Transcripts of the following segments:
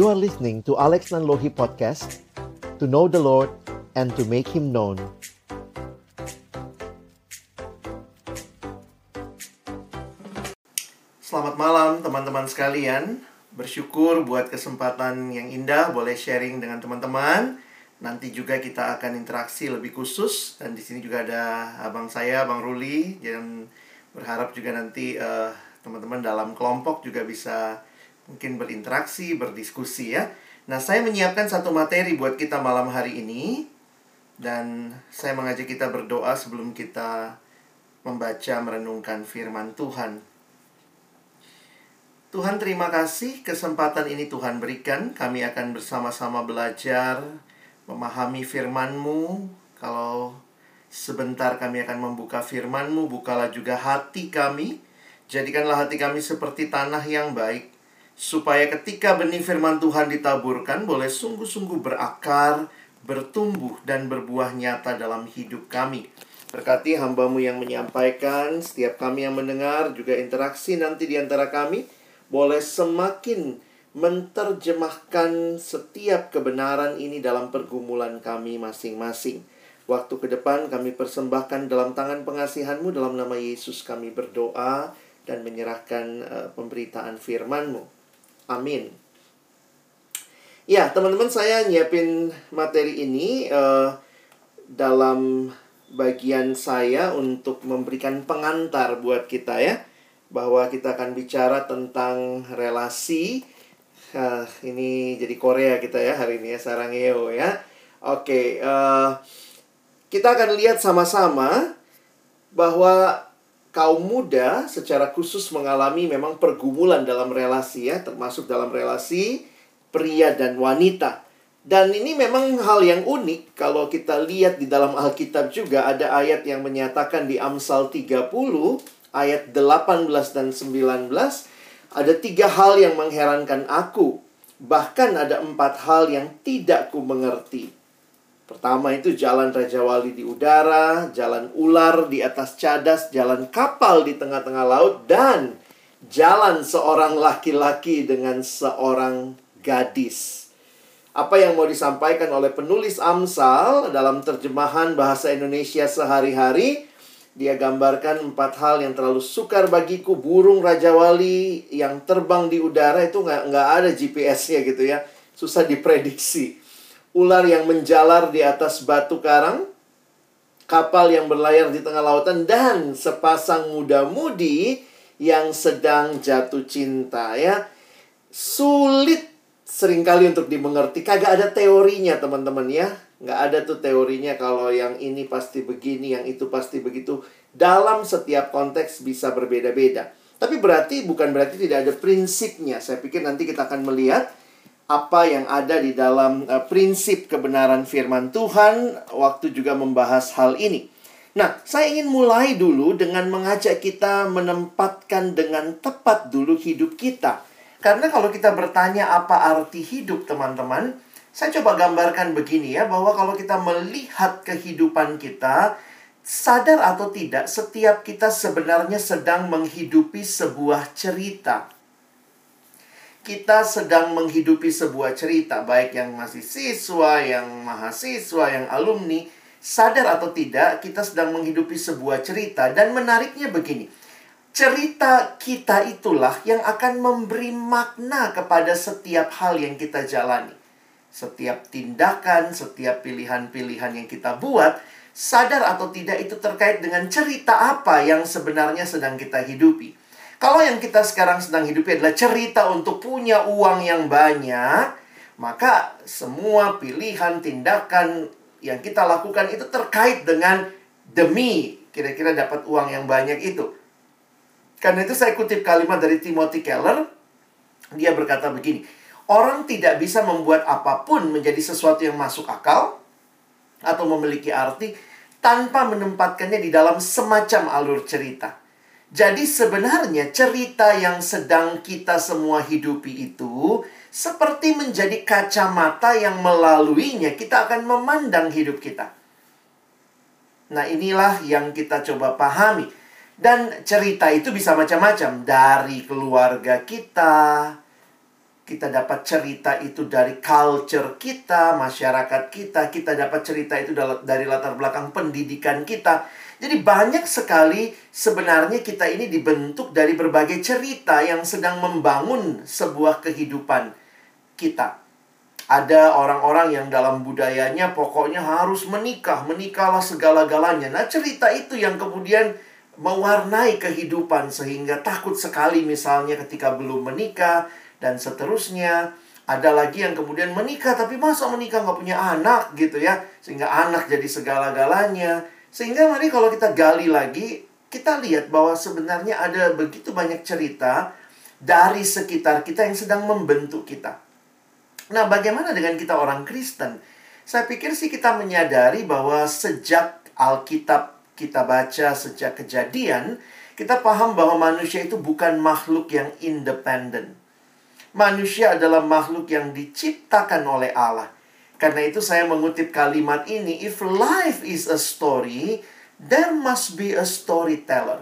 You are listening to Alex Nanlohi Podcast To know the Lord and to make Him known. Selamat malam teman-teman sekalian. Bersyukur buat kesempatan yang indah Boleh sharing dengan teman-teman. Nanti juga kita akan interaksi lebih khusus Dan di sini juga ada abang saya, Bang Ruli. Dan berharap juga nanti uh, teman-teman dalam kelompok juga bisa mungkin berinteraksi, berdiskusi ya. Nah, saya menyiapkan satu materi buat kita malam hari ini. Dan saya mengajak kita berdoa sebelum kita membaca merenungkan firman Tuhan. Tuhan terima kasih kesempatan ini Tuhan berikan. Kami akan bersama-sama belajar Memahami firman-Mu. Kalau sebentar kami akan membuka firman-Mu Bukalah juga hati kami. Jadikanlah hati kami seperti tanah yang baik, supaya ketika benih firman Tuhan ditaburkan, boleh sungguh-sungguh berakar, bertumbuh, dan berbuah nyata dalam hidup kami. Berkati hambamu yang menyampaikan, setiap kami yang mendengar, juga interaksi nanti di antara kami, boleh semakin menterjemahkan setiap kebenaran ini dalam pergumulan kami masing-masing. Waktu ke depan kami persembahkan dalam tangan pengasihanmu dalam nama Yesus kami berdoa dan menyerahkan uh, pemberitaan firman-Mu. Amin. Ya, teman-teman saya nyiapin materi ini uh, dalam bagian saya untuk memberikan pengantar buat kita ya. Bahwa kita akan bicara tentang relasi. Uh, ini jadi Korea kita ya hari ini ya, Sarangeo ya. Oke, okay, uh, kita akan lihat sama-sama bahwa kaum muda secara khusus mengalami memang pergumulan dalam relasi ya, termasuk dalam relasi pria dan wanita. Dan ini memang hal yang unik. Kalau kita lihat di dalam Alkitab juga ada ayat yang menyatakan di Amsal 30 ayat 18 dan 19 ada tiga hal yang mengherankan aku. Bahkan ada empat hal yang tidak ku mengerti Pertama itu jalan Raja Wali di udara, jalan ular di atas cadas, jalan kapal di tengah-tengah laut, dan jalan seorang laki-laki dengan seorang gadis. Apa yang mau disampaikan oleh penulis Amsal dalam terjemahan bahasa Indonesia sehari-hari, dia gambarkan empat hal yang terlalu sukar bagiku. Burung Raja Wali yang terbang di udara itu nggak ada GPS-nya gitu ya. Susah diprediksi ular yang menjalar di atas batu karang, kapal yang berlayar di tengah lautan, dan sepasang muda-mudi yang sedang jatuh cinta ya. Sulit sering kali untuk dimengerti. Kagak ada teorinya teman-teman ya. Nggak ada tuh teorinya kalau yang ini pasti begini, yang itu pasti begitu. Dalam setiap konteks bisa berbeda-beda. Tapi berarti bukan berarti tidak ada prinsipnya. Saya pikir nanti kita akan melihat apa yang ada di dalam uh, prinsip kebenaran firman Tuhan waktu juga membahas hal ini. Nah, saya ingin mulai dulu dengan mengajak kita menempatkan dengan tepat dulu hidup kita. Karena kalau kita bertanya apa arti hidup, teman-teman, saya coba gambarkan begini ya, bahwa kalau kita melihat kehidupan kita, sadar atau tidak, setiap kita sebenarnya sedang menghidupi sebuah cerita kita sedang menghidupi sebuah cerita, baik yang masih siswa, yang mahasiswa, yang alumni, sadar atau tidak, kita sedang menghidupi sebuah cerita. Dan menariknya begini, cerita kita itulah yang akan memberi makna kepada setiap hal yang kita jalani. Setiap tindakan, setiap pilihan-pilihan yang kita buat, sadar atau tidak itu terkait dengan cerita apa yang sebenarnya sedang kita hidupi. Kalau yang kita sekarang sedang hidupi adalah cerita untuk punya uang yang banyak, maka semua pilihan, tindakan yang kita lakukan itu terkait dengan demi kira-kira dapat uang yang banyak itu. Karena itu saya kutip kalimat dari Timothy Keller. Dia berkata begini, orang tidak bisa membuat apa pun menjadi sesuatu yang masuk akal atau memiliki arti tanpa menempatkannya di dalam semacam alur cerita. Jadi sebenarnya cerita yang sedang kita semua hidupi itu seperti menjadi kacamata yang melaluinya kita akan memandang hidup kita. Nah, inilah yang kita coba pahami. Dan cerita itu bisa macam-macam dari keluarga kita. kita dapat cerita itu dari culture kita, masyarakat kita, kita dapat cerita itu dari latar belakang pendidikan kita. Jadi banyak sekali sebenarnya kita ini dibentuk dari berbagai cerita yang sedang membangun sebuah kehidupan kita. Ada orang-orang yang dalam budayanya pokoknya harus menikah, menikahlah segala-galanya. Nah, cerita itu yang kemudian mewarnai kehidupan sehingga takut sekali misalnya ketika belum menikah dan seterusnya. Ada lagi yang kemudian menikah tapi masa menikah nggak punya anak gitu ya. Sehingga anak jadi segala-galanya. Sehingga mari kalau kita gali lagi, kita lihat bahwa sebenarnya ada begitu banyak cerita dari sekitar kita yang sedang membentuk kita. Nah, bagaimana dengan kita orang Kristen? Saya pikir sih kita menyadari bahwa sejak Alkitab kita baca, sejak kejadian, kita paham bahwa manusia itu bukan makhluk yang independen. Manusia adalah makhluk yang diciptakan oleh Allah. Karena itu saya mengutip kalimat ini, if life is a story, there must be a storyteller.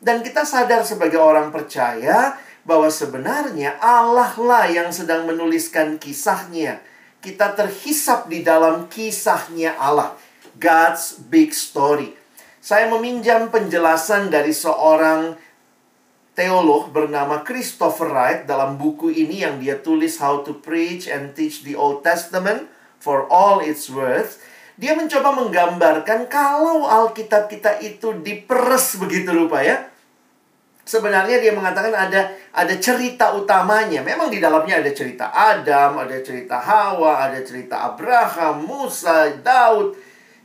Dan kita sadar sebagai orang percaya bahwa sebenarnya Allah lah yang sedang menuliskan kisahnya. Kita terhisap di dalam kisahnya Allah. God's big story. Saya meminjam penjelasan dari seorang teolog bernama Christopher Wright dalam buku ini yang dia tulis How to Preach and Teach the Old Testament for All Its Worth. Dia mencoba menggambarkan kalau Alkitab kita itu diperes begitu rupa ya. Sebenarnya dia mengatakan ada ada cerita utamanya. Memang di dalamnya ada cerita Adam, ada cerita Hawa, ada cerita Abraham, Musa, Daud,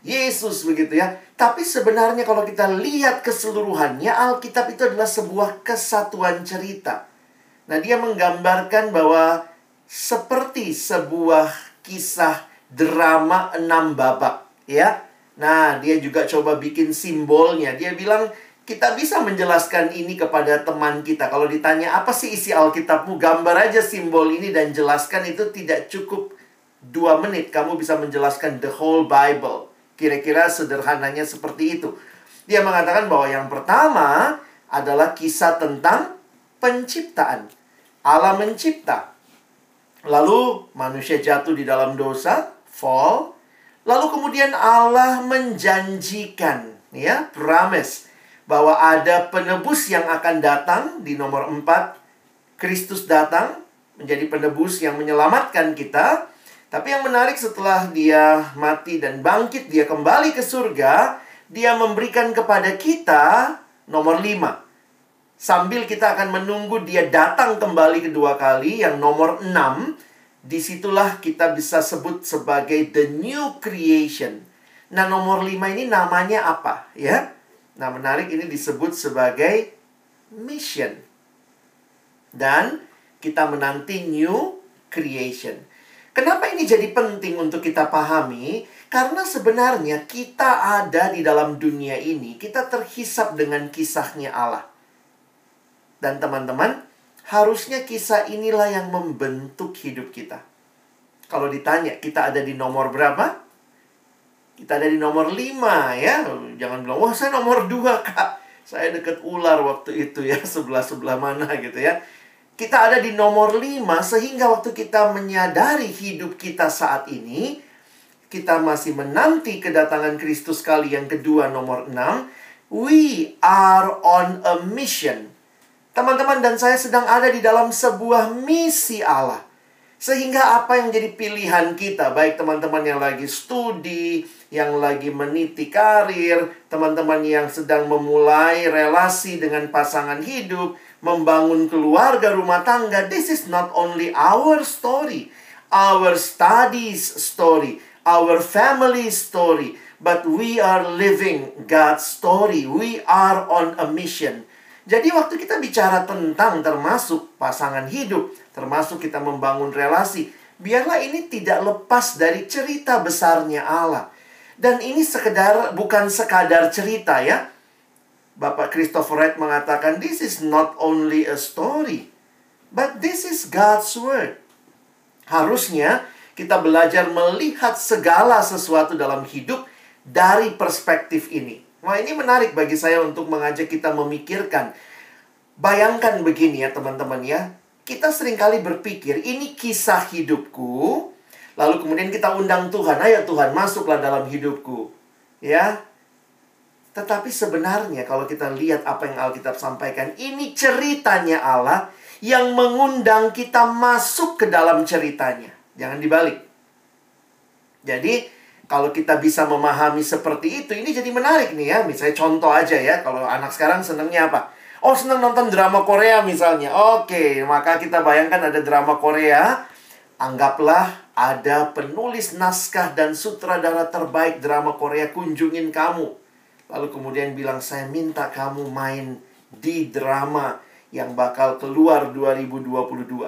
Yesus begitu ya. Tapi sebenarnya kalau kita lihat keseluruhannya, Alkitab itu adalah sebuah kesatuan cerita. Nah, dia menggambarkan bahwa seperti sebuah kisah drama enam babak, ya. Nah, dia juga coba bikin simbolnya. Dia bilang, kita bisa menjelaskan ini kepada teman kita. Kalau ditanya, apa sih isi Alkitabmu? Gambar aja simbol ini dan jelaskan itu tidak cukup dua menit. Kamu bisa menjelaskan the whole Bible. Kira-kira sederhananya seperti itu. Dia mengatakan bahwa yang pertama adalah kisah tentang penciptaan. Allah mencipta. Lalu manusia jatuh di dalam dosa, fall. Lalu kemudian Allah menjanjikan, ya, promise bahwa ada penebus yang akan datang di nomor 4. Kristus datang menjadi penebus yang menyelamatkan kita tapi yang menarik setelah dia mati dan bangkit, dia kembali ke surga, dia memberikan kepada kita nomor lima. Sambil kita akan menunggu dia datang kembali kedua kali, yang nomor enam, di situlah kita bisa sebut sebagai the new creation. Nah, nomor lima ini namanya apa? Ya, Nah, menarik ini disebut sebagai mission. Dan kita menanti new creation. Kenapa ini jadi penting untuk kita pahami? Karena sebenarnya kita ada di dalam dunia ini, kita terhisap dengan kisahnya Allah. Dan teman-teman, harusnya kisah inilah yang membentuk hidup kita. Kalau ditanya, kita ada di nomor berapa? Kita ada di nomor 5 ya. Jangan bilang, wah saya nomor 2 kak. Saya deket ular waktu itu ya, sebelah-sebelah mana gitu ya kita ada di nomor 5 sehingga waktu kita menyadari hidup kita saat ini kita masih menanti kedatangan Kristus kali yang kedua nomor 6 we are on a mission. Teman-teman dan saya sedang ada di dalam sebuah misi Allah. Sehingga apa yang jadi pilihan kita, baik teman-teman yang lagi studi, yang lagi meniti karir, teman-teman yang sedang memulai relasi dengan pasangan hidup, membangun keluarga rumah tangga, this is not only our story, our studies story, our family story, but we are living God's story. We are on a mission. Jadi waktu kita bicara tentang termasuk pasangan hidup, termasuk kita membangun relasi, biarlah ini tidak lepas dari cerita besarnya Allah. Dan ini sekedar bukan sekadar cerita ya. Bapak Christopher Wright mengatakan this is not only a story, but this is God's word. Harusnya kita belajar melihat segala sesuatu dalam hidup dari perspektif ini. Wah, ini menarik bagi saya untuk mengajak kita memikirkan. Bayangkan begini ya, teman-teman ya. kita sering kali berpikir ini kisah hidupku, lalu kemudian kita undang Tuhan, ayo Tuhan masuklah dalam hidupku. Ya. Tetapi sebenarnya kalau kita lihat apa yang Alkitab sampaikan, ini ceritanya Allah yang mengundang kita masuk ke dalam ceritanya. Jangan dibalik. Jadi, kalau kita bisa memahami seperti itu, ini jadi menarik nih ya. Misalnya contoh aja ya, kalau anak sekarang senangnya apa? Oh, senang nonton drama Korea misalnya. Oke, maka kita bayangkan ada drama Korea. Anggaplah ada penulis naskah dan sutradara terbaik drama Korea kunjungin kamu. Lalu kemudian bilang, saya minta kamu main di drama yang bakal keluar 2022.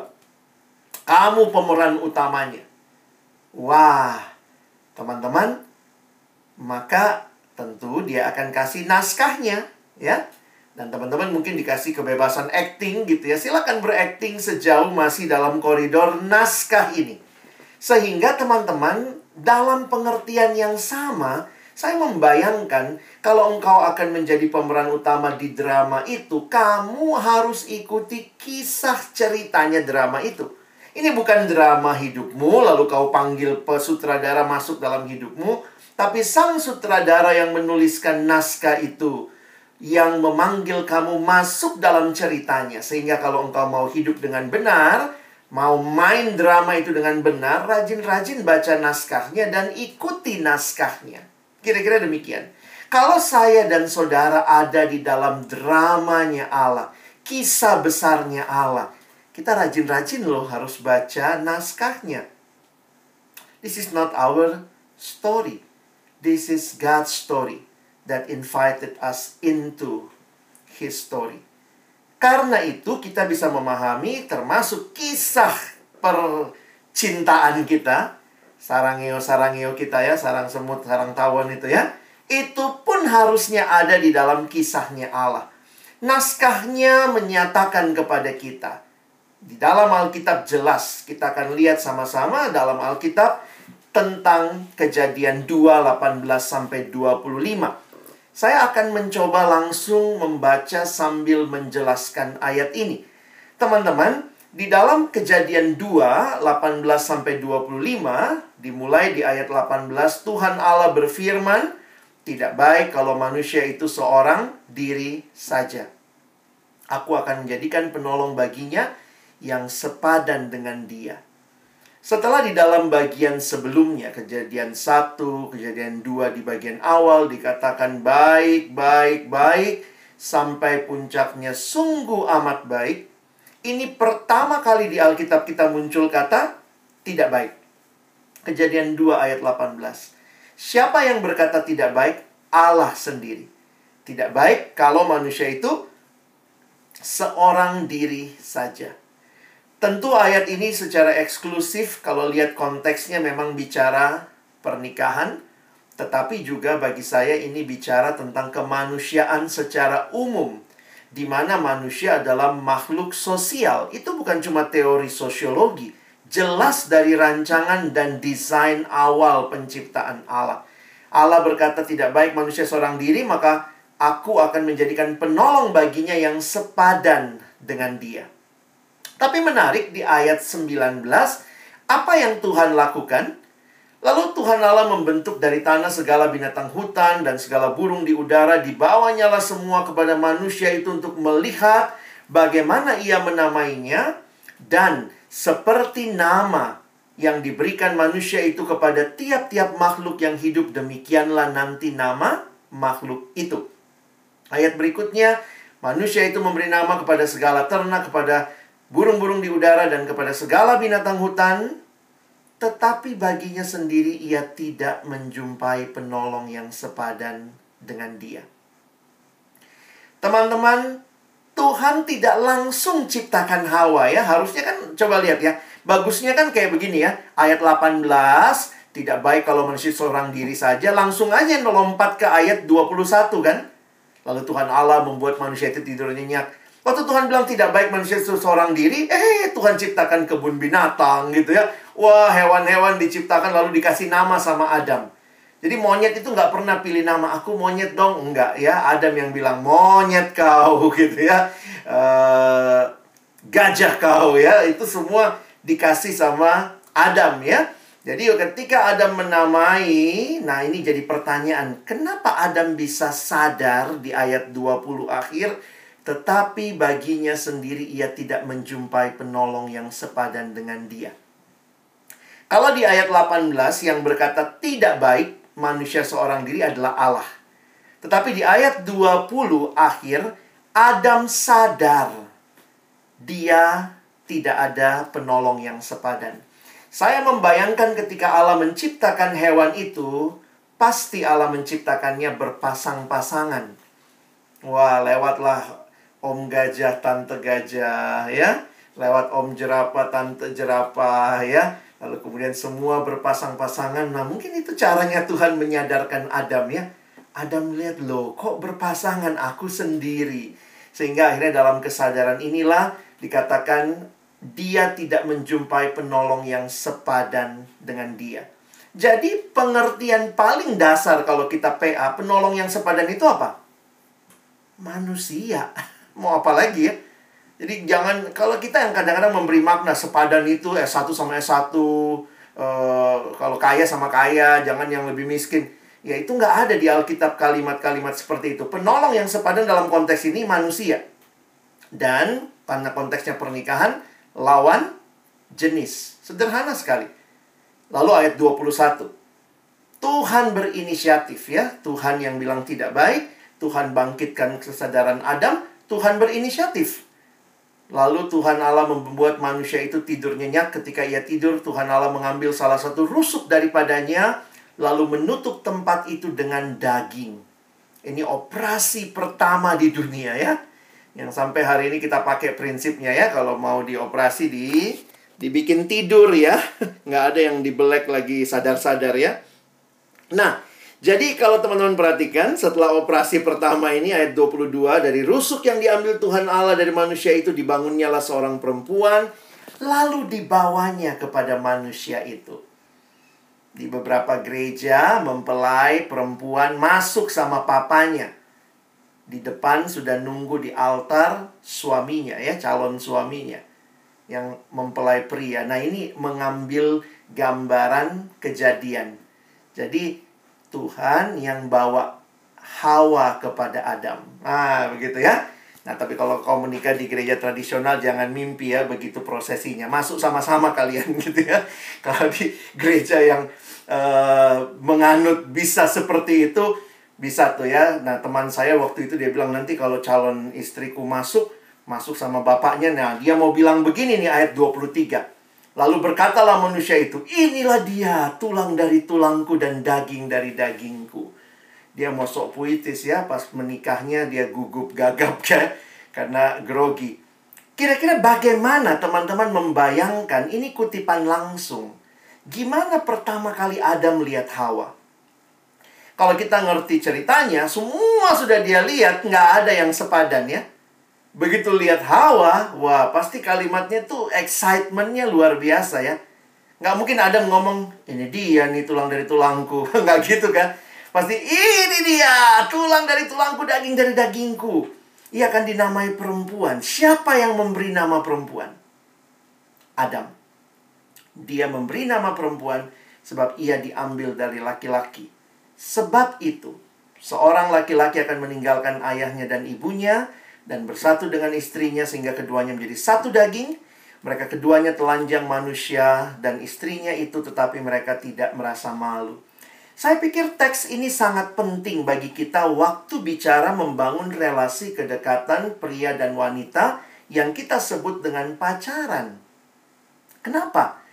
Kamu pemeran utamanya. Wah, teman-teman, maka tentu dia akan kasih naskahnya, ya. Dan teman-teman mungkin dikasih kebebasan acting gitu ya. Silakan berakting sejauh masih dalam koridor naskah ini. Sehingga teman-teman dalam pengertian yang sama, saya membayangkan kalau engkau akan menjadi pemeran utama di drama itu, kamu harus ikuti kisah ceritanya drama itu. Ini bukan drama hidupmu, lalu kau panggil pesutradara masuk dalam hidupmu, tapi sang sutradara yang menuliskan naskah itu yang memanggil kamu masuk dalam ceritanya. Sehingga kalau engkau mau hidup dengan benar, mau main drama itu dengan benar, rajin-rajin baca naskahnya dan ikuti naskahnya. Kira-kira demikian. Kalau saya dan saudara ada di dalam dramanya Allah, kisah besarnya Allah, kita rajin-rajin loh harus baca naskahnya. This is not our story. This is God's story that invited us into His story. Karena itu kita bisa memahami termasuk kisah percintaan kita sarangeo-sarangeo kita ya, sarang semut, sarang tawon itu ya. Itu pun harusnya ada di dalam kisahnya Allah. Naskahnya menyatakan kepada kita. Di dalam Alkitab jelas, kita akan lihat sama-sama dalam Alkitab tentang kejadian 2, 18 sampai 25. Saya akan mencoba langsung membaca sambil menjelaskan ayat ini. Teman-teman, di dalam kejadian 2, 18 sampai 25, Dimulai di ayat 18, Tuhan Allah berfirman, tidak baik kalau manusia itu seorang diri saja. Aku akan menjadikan penolong baginya yang sepadan dengan dia. Setelah di dalam bagian sebelumnya, kejadian 1, kejadian 2 di bagian awal dikatakan baik, baik, baik, sampai puncaknya sungguh amat baik. Ini pertama kali di Alkitab kita muncul kata tidak baik. Kejadian 2 ayat 18. Siapa yang berkata tidak baik? Allah sendiri. Tidak baik kalau manusia itu seorang diri saja. Tentu ayat ini secara eksklusif kalau lihat konteksnya memang bicara pernikahan, tetapi juga bagi saya ini bicara tentang kemanusiaan secara umum di mana manusia adalah makhluk sosial. Itu bukan cuma teori sosiologi, jelas dari rancangan dan desain awal penciptaan Allah. Allah berkata tidak baik manusia seorang diri, maka aku akan menjadikan penolong baginya yang sepadan dengan dia. Tapi menarik di ayat 19, apa yang Tuhan lakukan? Lalu Tuhan Allah membentuk dari tanah segala binatang hutan dan segala burung di udara, dibawanya lah semua kepada manusia itu untuk melihat bagaimana ia menamainya dan seperti nama yang diberikan manusia itu kepada tiap-tiap makhluk yang hidup, demikianlah nanti nama makhluk itu. Ayat berikutnya, manusia itu memberi nama kepada segala ternak, kepada burung-burung di udara, dan kepada segala binatang hutan. Tetapi baginya sendiri ia tidak menjumpai penolong yang sepadan dengan dia. Teman-teman, Tuhan tidak langsung ciptakan Hawa ya. Harusnya kan coba lihat ya. Bagusnya kan kayak begini ya. Ayat 18, tidak baik kalau manusia seorang diri saja. Langsung aja melompat ke ayat 21 kan. Lalu Tuhan Allah membuat manusia itu tidur nyenyak. Waktu Tuhan bilang tidak baik manusia seorang diri, eh Tuhan ciptakan kebun binatang gitu ya. Wah, hewan-hewan diciptakan lalu dikasih nama sama Adam. Jadi monyet itu nggak pernah pilih nama aku monyet dong, enggak ya. Adam yang bilang monyet kau gitu ya. Uh, gajah kau ya. Itu semua dikasih sama Adam ya. Jadi ketika Adam menamai, nah ini jadi pertanyaan, kenapa Adam bisa sadar di ayat 20 akhir, tetapi baginya sendiri ia tidak menjumpai penolong yang sepadan dengan dia. Kalau di ayat 18 yang berkata tidak baik, manusia seorang diri adalah Allah. Tetapi di ayat 20 akhir, Adam sadar dia tidak ada penolong yang sepadan. Saya membayangkan ketika Allah menciptakan hewan itu, pasti Allah menciptakannya berpasang-pasangan. Wah, lewatlah om gajah, tante gajah, ya. Lewat om jerapah, tante jerapah, ya. Lalu kemudian semua berpasang-pasangan. Nah, mungkin itu caranya Tuhan menyadarkan Adam, ya. Adam lihat, loh, kok berpasangan aku sendiri. Sehingga akhirnya dalam kesadaran inilah dikatakan dia tidak menjumpai penolong yang sepadan dengan dia. Jadi pengertian paling dasar kalau kita PA, penolong yang sepadan itu apa? Manusia. Mau apa lagi ya? Jadi jangan, kalau kita yang kadang-kadang memberi makna sepadan itu S1 sama S1, uh, eh, kalau kaya sama kaya, jangan yang lebih miskin. Ya itu nggak ada di Alkitab kalimat-kalimat seperti itu. Penolong yang sepadan dalam konteks ini manusia. Dan karena konteksnya pernikahan, lawan jenis. Sederhana sekali. Lalu ayat 21. Tuhan berinisiatif ya. Tuhan yang bilang tidak baik. Tuhan bangkitkan kesadaran Adam. Tuhan berinisiatif. Lalu Tuhan Allah membuat manusia itu tidur nyenyak. Ketika ia tidur, Tuhan Allah mengambil salah satu rusuk daripadanya. Lalu menutup tempat itu dengan daging. Ini operasi pertama di dunia ya yang sampai hari ini kita pakai prinsipnya ya kalau mau dioperasi di dibikin tidur ya nggak ada yang dibelek lagi sadar-sadar ya nah jadi kalau teman-teman perhatikan setelah operasi pertama ini ayat 22 dari rusuk yang diambil Tuhan Allah dari manusia itu dibangunnyalah seorang perempuan lalu dibawanya kepada manusia itu di beberapa gereja mempelai perempuan masuk sama papanya di depan sudah nunggu di altar suaminya ya, calon suaminya yang mempelai pria. Nah, ini mengambil gambaran kejadian. Jadi Tuhan yang bawa Hawa kepada Adam. Nah, begitu ya. Nah, tapi kalau kau menikah di gereja tradisional jangan mimpi ya begitu prosesinya. Masuk sama-sama kalian gitu ya. Kalau di gereja yang uh, menganut bisa seperti itu, bisa tuh ya. Nah, teman saya waktu itu dia bilang nanti kalau calon istriku masuk, masuk sama bapaknya. Nah, dia mau bilang begini nih ayat 23. Lalu berkatalah manusia itu, inilah dia, tulang dari tulangku dan daging dari dagingku. Dia mau sok puitis ya, pas menikahnya dia gugup gagap ya, karena grogi. Kira-kira bagaimana teman-teman membayangkan, ini kutipan langsung. Gimana pertama kali Adam melihat Hawa? Kalau kita ngerti ceritanya, semua sudah dia lihat, nggak ada yang sepadan ya. Begitu lihat Hawa, wah pasti kalimatnya tuh excitementnya luar biasa ya. Nggak mungkin ada ngomong, ini dia nih tulang dari tulangku. nggak gitu kan. Pasti ini dia, tulang dari tulangku, daging dari dagingku. Ia akan dinamai perempuan. Siapa yang memberi nama perempuan? Adam. Dia memberi nama perempuan sebab ia diambil dari laki-laki. Sebab itu, seorang laki-laki akan meninggalkan ayahnya dan ibunya dan bersatu dengan istrinya sehingga keduanya menjadi satu daging. Mereka keduanya telanjang manusia dan istrinya itu tetapi mereka tidak merasa malu. Saya pikir teks ini sangat penting bagi kita waktu bicara membangun relasi kedekatan pria dan wanita yang kita sebut dengan pacaran. Kenapa?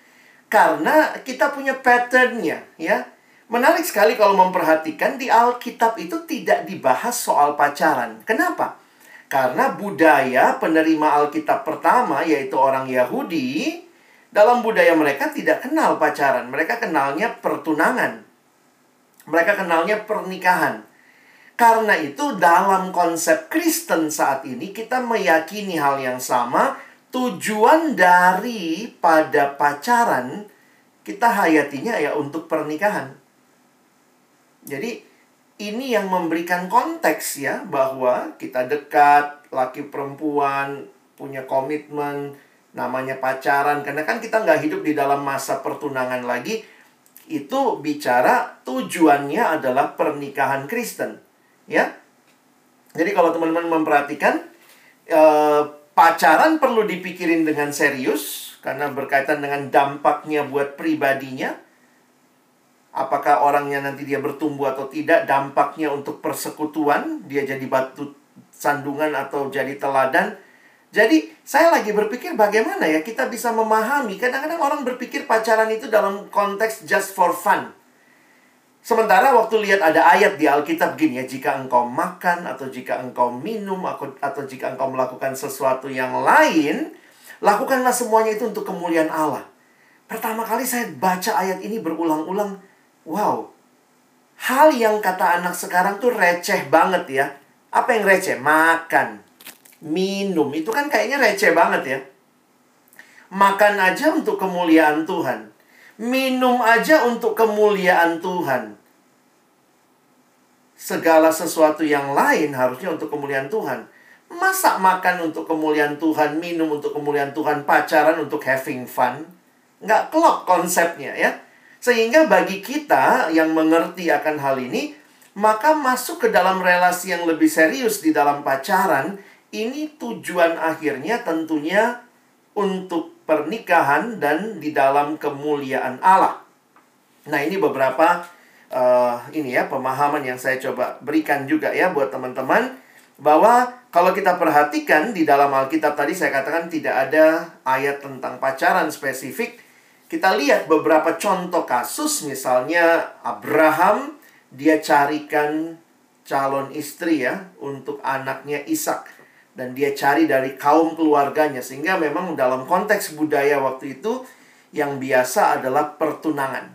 Karena kita punya patternnya, ya. Menarik sekali kalau memperhatikan di Alkitab itu tidak dibahas soal pacaran. Kenapa? Karena budaya penerima Alkitab pertama yaitu orang Yahudi dalam budaya mereka tidak kenal pacaran. Mereka kenalnya pertunangan. Mereka kenalnya pernikahan. Karena itu dalam konsep Kristen saat ini kita meyakini hal yang sama. Tujuan dari pada pacaran kita hayatinya ya untuk pernikahan. Jadi ini yang memberikan konteks ya bahwa kita dekat laki perempuan punya komitmen, namanya pacaran. Karena kan kita nggak hidup di dalam masa pertunangan lagi. Itu bicara tujuannya adalah pernikahan Kristen. Ya, jadi kalau teman-teman memperhatikan, eh, pacaran perlu dipikirin dengan serius karena berkaitan dengan dampaknya buat pribadinya. Apakah orangnya nanti dia bertumbuh atau tidak, dampaknya untuk persekutuan, dia jadi batu sandungan atau jadi teladan. Jadi saya lagi berpikir bagaimana ya kita bisa memahami. Kadang-kadang orang berpikir pacaran itu dalam konteks just for fun. Sementara waktu lihat ada ayat di Alkitab gini ya, jika engkau makan atau jika engkau minum atau jika engkau melakukan sesuatu yang lain, lakukanlah semuanya itu untuk kemuliaan Allah. Pertama kali saya baca ayat ini berulang-ulang, wow. Hal yang kata anak sekarang tuh receh banget ya. Apa yang receh? Makan, minum. Itu kan kayaknya receh banget ya. Makan aja untuk kemuliaan Tuhan minum aja untuk kemuliaan Tuhan. Segala sesuatu yang lain harusnya untuk kemuliaan Tuhan. Masa makan untuk kemuliaan Tuhan, minum untuk kemuliaan Tuhan, pacaran untuk having fun? Nggak klop konsepnya ya. Sehingga bagi kita yang mengerti akan hal ini, maka masuk ke dalam relasi yang lebih serius di dalam pacaran, ini tujuan akhirnya tentunya untuk pernikahan dan di dalam kemuliaan Allah. Nah, ini beberapa uh, ini ya pemahaman yang saya coba berikan juga ya buat teman-teman bahwa kalau kita perhatikan di dalam Alkitab tadi saya katakan tidak ada ayat tentang pacaran spesifik. Kita lihat beberapa contoh kasus misalnya Abraham dia carikan calon istri ya untuk anaknya Ishak dan dia cari dari kaum keluarganya sehingga memang dalam konteks budaya waktu itu yang biasa adalah pertunangan.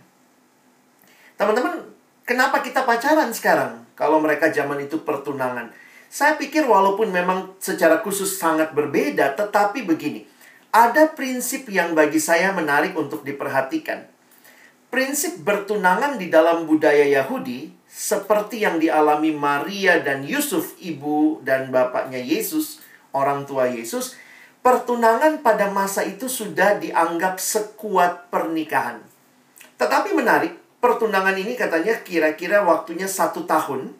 Teman-teman, kenapa kita pacaran sekarang kalau mereka zaman itu pertunangan? Saya pikir walaupun memang secara khusus sangat berbeda, tetapi begini. Ada prinsip yang bagi saya menarik untuk diperhatikan. Prinsip bertunangan di dalam budaya Yahudi seperti yang dialami Maria dan Yusuf, ibu dan bapaknya Yesus, orang tua Yesus, pertunangan pada masa itu sudah dianggap sekuat pernikahan. Tetapi menarik, pertunangan ini katanya kira-kira waktunya satu tahun.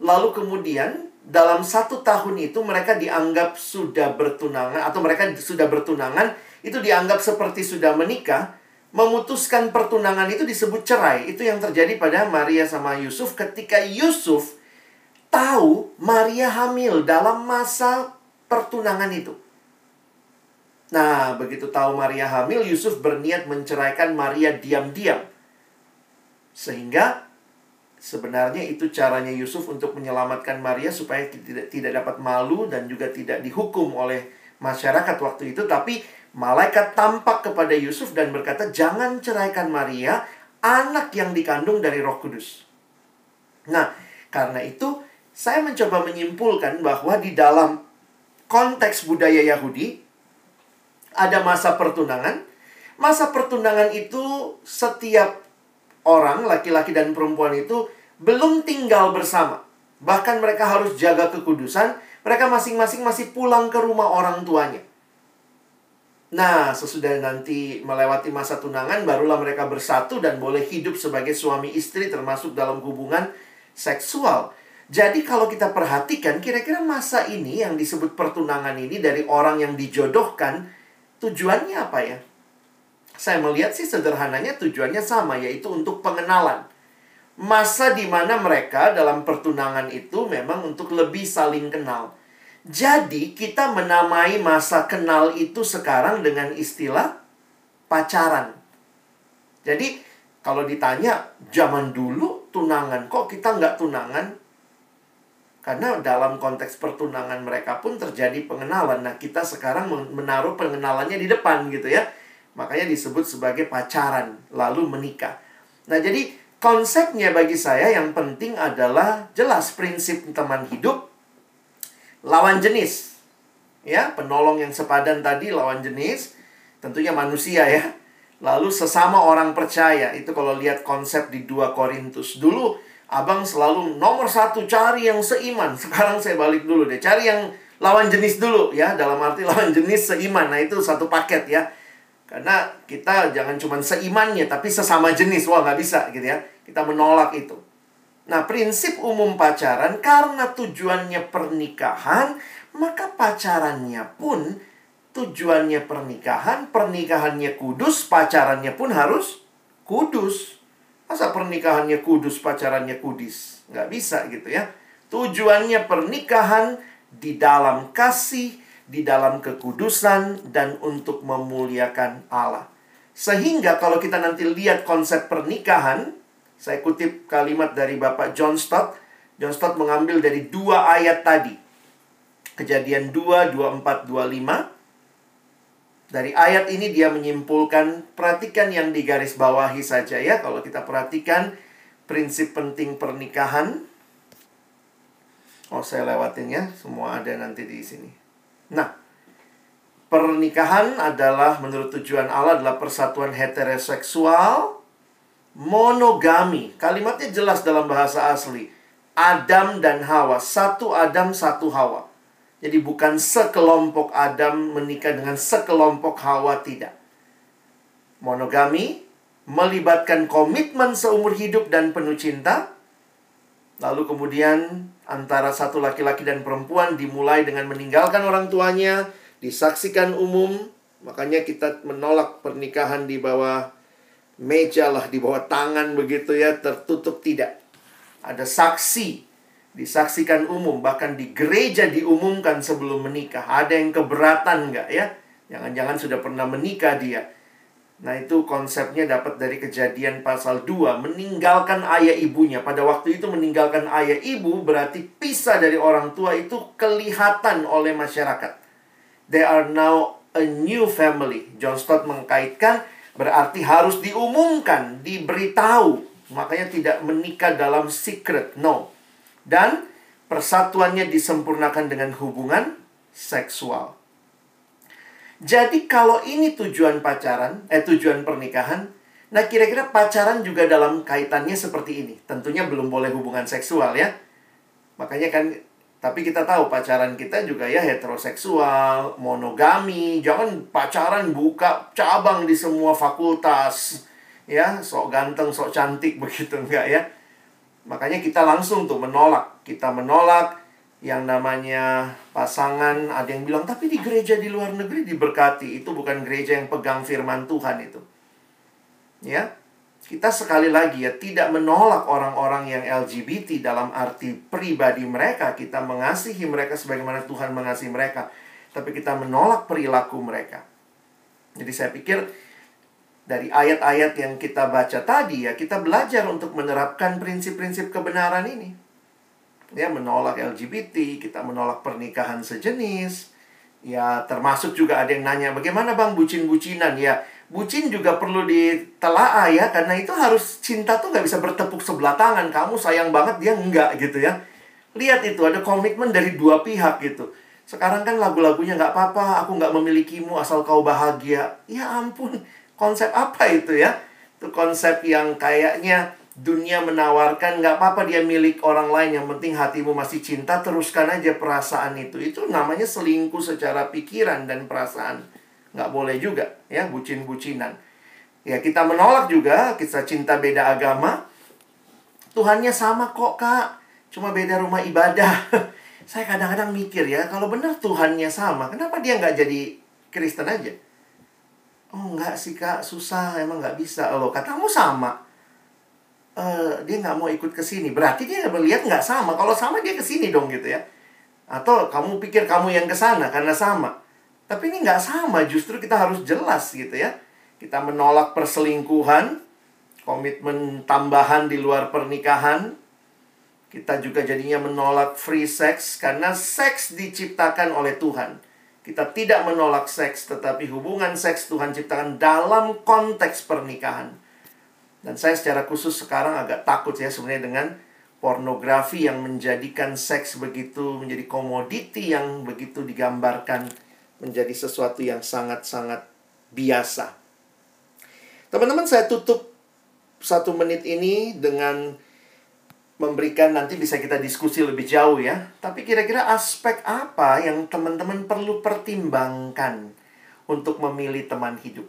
Lalu kemudian dalam satu tahun itu mereka dianggap sudah bertunangan atau mereka sudah bertunangan itu dianggap seperti sudah menikah memutuskan pertunangan itu disebut cerai. Itu yang terjadi pada Maria sama Yusuf ketika Yusuf tahu Maria hamil dalam masa pertunangan itu. Nah, begitu tahu Maria hamil, Yusuf berniat menceraikan Maria diam-diam. Sehingga sebenarnya itu caranya Yusuf untuk menyelamatkan Maria supaya tidak tidak dapat malu dan juga tidak dihukum oleh masyarakat waktu itu, tapi Malaikat tampak kepada Yusuf dan berkata, "Jangan ceraikan Maria, anak yang dikandung dari Roh Kudus." Nah, karena itu saya mencoba menyimpulkan bahwa di dalam konteks budaya Yahudi ada masa pertunangan. Masa pertunangan itu setiap orang, laki-laki dan perempuan itu belum tinggal bersama. Bahkan mereka harus jaga kekudusan, mereka masing-masing masih pulang ke rumah orang tuanya. Nah, sesudah nanti melewati masa tunangan, barulah mereka bersatu dan boleh hidup sebagai suami istri termasuk dalam hubungan seksual. Jadi kalau kita perhatikan, kira-kira masa ini yang disebut pertunangan ini dari orang yang dijodohkan, tujuannya apa ya? Saya melihat sih sederhananya tujuannya sama, yaitu untuk pengenalan. Masa di mana mereka dalam pertunangan itu memang untuk lebih saling kenal jadi kita menamai masa kenal itu sekarang dengan istilah pacaran. Jadi kalau ditanya zaman dulu tunangan, kok kita nggak tunangan? Karena dalam konteks pertunangan mereka pun terjadi pengenalan. Nah kita sekarang menaruh pengenalannya di depan gitu ya. Makanya disebut sebagai pacaran, lalu menikah. Nah jadi konsepnya bagi saya yang penting adalah jelas prinsip teman hidup lawan jenis. Ya, penolong yang sepadan tadi lawan jenis, tentunya manusia ya. Lalu sesama orang percaya, itu kalau lihat konsep di 2 Korintus. Dulu abang selalu nomor satu cari yang seiman. Sekarang saya balik dulu deh, cari yang lawan jenis dulu ya, dalam arti lawan jenis seiman. Nah, itu satu paket ya. Karena kita jangan cuma seimannya, tapi sesama jenis. Wah, nggak bisa gitu ya. Kita menolak itu. Nah, prinsip umum pacaran karena tujuannya pernikahan, maka pacarannya pun tujuannya pernikahan, pernikahannya kudus, pacarannya pun harus kudus. Masa pernikahannya kudus, pacarannya kudis? Nggak bisa gitu ya. Tujuannya pernikahan di dalam kasih, di dalam kekudusan, dan untuk memuliakan Allah. Sehingga kalau kita nanti lihat konsep pernikahan, saya kutip kalimat dari Bapak John Stott. John Stott mengambil dari dua ayat tadi. Kejadian 2, 24, 25. Dari ayat ini dia menyimpulkan, perhatikan yang digaris bawahi saja ya. Kalau kita perhatikan prinsip penting pernikahan. Oh, saya lewatin ya. Semua ada nanti di sini. Nah, pernikahan adalah menurut tujuan Allah adalah persatuan heteroseksual monogami. Kalimatnya jelas dalam bahasa asli. Adam dan Hawa, satu Adam, satu Hawa. Jadi bukan sekelompok Adam menikah dengan sekelompok Hawa tidak. Monogami melibatkan komitmen seumur hidup dan penuh cinta. Lalu kemudian antara satu laki-laki dan perempuan dimulai dengan meninggalkan orang tuanya, disaksikan umum. Makanya kita menolak pernikahan di bawah meja lah, di bawah tangan begitu ya, tertutup tidak. Ada saksi disaksikan umum, bahkan di gereja diumumkan sebelum menikah. Ada yang keberatan nggak ya? Jangan-jangan sudah pernah menikah dia. Nah itu konsepnya dapat dari kejadian pasal 2 Meninggalkan ayah ibunya. Pada waktu itu meninggalkan ayah ibu Berarti pisah dari orang tua itu kelihatan oleh masyarakat. They are now a new family. John Stott mengkaitkan Berarti harus diumumkan Diberitahu. Makanya tidak menikah dalam secret No. Dan persatuannya disempurnakan dengan hubungan seksual. Jadi kalau ini tujuan pacaran, eh tujuan pernikahan, nah kira-kira pacaran juga dalam kaitannya seperti ini. Tentunya belum boleh hubungan seksual ya. Makanya kan tapi kita tahu pacaran kita juga ya heteroseksual, monogami, jangan pacaran buka cabang di semua fakultas. Ya, sok ganteng, sok cantik begitu enggak ya Makanya kita langsung tuh menolak. Kita menolak yang namanya pasangan. Ada yang bilang, tapi di gereja di luar negeri diberkati. Itu bukan gereja yang pegang firman Tuhan itu. Ya, kita sekali lagi ya tidak menolak orang-orang yang LGBT dalam arti pribadi mereka. Kita mengasihi mereka sebagaimana Tuhan mengasihi mereka. Tapi kita menolak perilaku mereka. Jadi saya pikir dari ayat-ayat yang kita baca tadi ya, kita belajar untuk menerapkan prinsip-prinsip kebenaran ini. Ya, menolak LGBT, kita menolak pernikahan sejenis. Ya, termasuk juga ada yang nanya, bagaimana bang bucin-bucinan? Ya, bucin juga perlu ditelaah ya, karena itu harus cinta tuh nggak bisa bertepuk sebelah tangan. Kamu sayang banget, dia enggak gitu ya. Lihat itu, ada komitmen dari dua pihak gitu. Sekarang kan lagu-lagunya nggak apa-apa, aku nggak memilikimu asal kau bahagia. Ya ampun, Konsep apa itu ya? Itu konsep yang kayaknya dunia menawarkan nggak apa-apa dia milik orang lain yang penting hatimu masih cinta teruskan aja perasaan itu. Itu namanya selingkuh secara pikiran dan perasaan. Nggak boleh juga ya bucin-bucinan. Ya kita menolak juga kita cinta beda agama. Tuhannya sama kok kak. Cuma beda rumah ibadah. Saya kadang-kadang mikir ya kalau benar Tuhannya sama kenapa dia nggak jadi Kristen aja? Oh enggak sih kak, susah, emang nggak bisa. Loh, katamu sama. Uh, dia nggak mau ikut ke sini. Berarti dia melihat nggak sama. Kalau sama dia ke sini dong gitu ya. Atau kamu pikir kamu yang ke sana karena sama. Tapi ini nggak sama, justru kita harus jelas gitu ya. Kita menolak perselingkuhan, komitmen tambahan di luar pernikahan. Kita juga jadinya menolak free sex karena seks diciptakan oleh Tuhan kita tidak menolak seks, tetapi hubungan seks Tuhan ciptakan dalam konteks pernikahan. Dan saya secara khusus sekarang agak takut ya sebenarnya dengan pornografi yang menjadikan seks begitu menjadi komoditi yang begitu digambarkan menjadi sesuatu yang sangat-sangat biasa. Teman-teman saya tutup satu menit ini dengan memberikan nanti bisa kita diskusi lebih jauh ya. Tapi kira-kira aspek apa yang teman-teman perlu pertimbangkan untuk memilih teman hidup?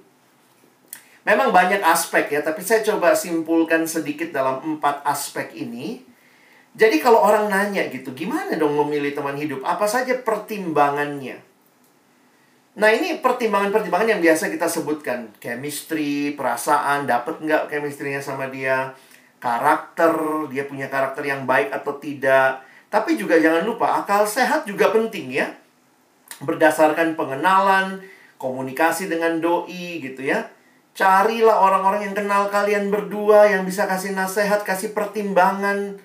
Memang banyak aspek ya, tapi saya coba simpulkan sedikit dalam empat aspek ini. Jadi kalau orang nanya gitu, gimana dong memilih teman hidup? Apa saja pertimbangannya? Nah ini pertimbangan-pertimbangan yang biasa kita sebutkan. Chemistry, perasaan, dapat nggak chemistry-nya sama dia. Karakter, dia punya karakter yang baik atau tidak. Tapi juga jangan lupa, akal sehat juga penting ya. Berdasarkan pengenalan, komunikasi dengan doi gitu ya Carilah orang-orang yang kenal kalian berdua yang bisa kasih nasihat, kasih pertimbangan.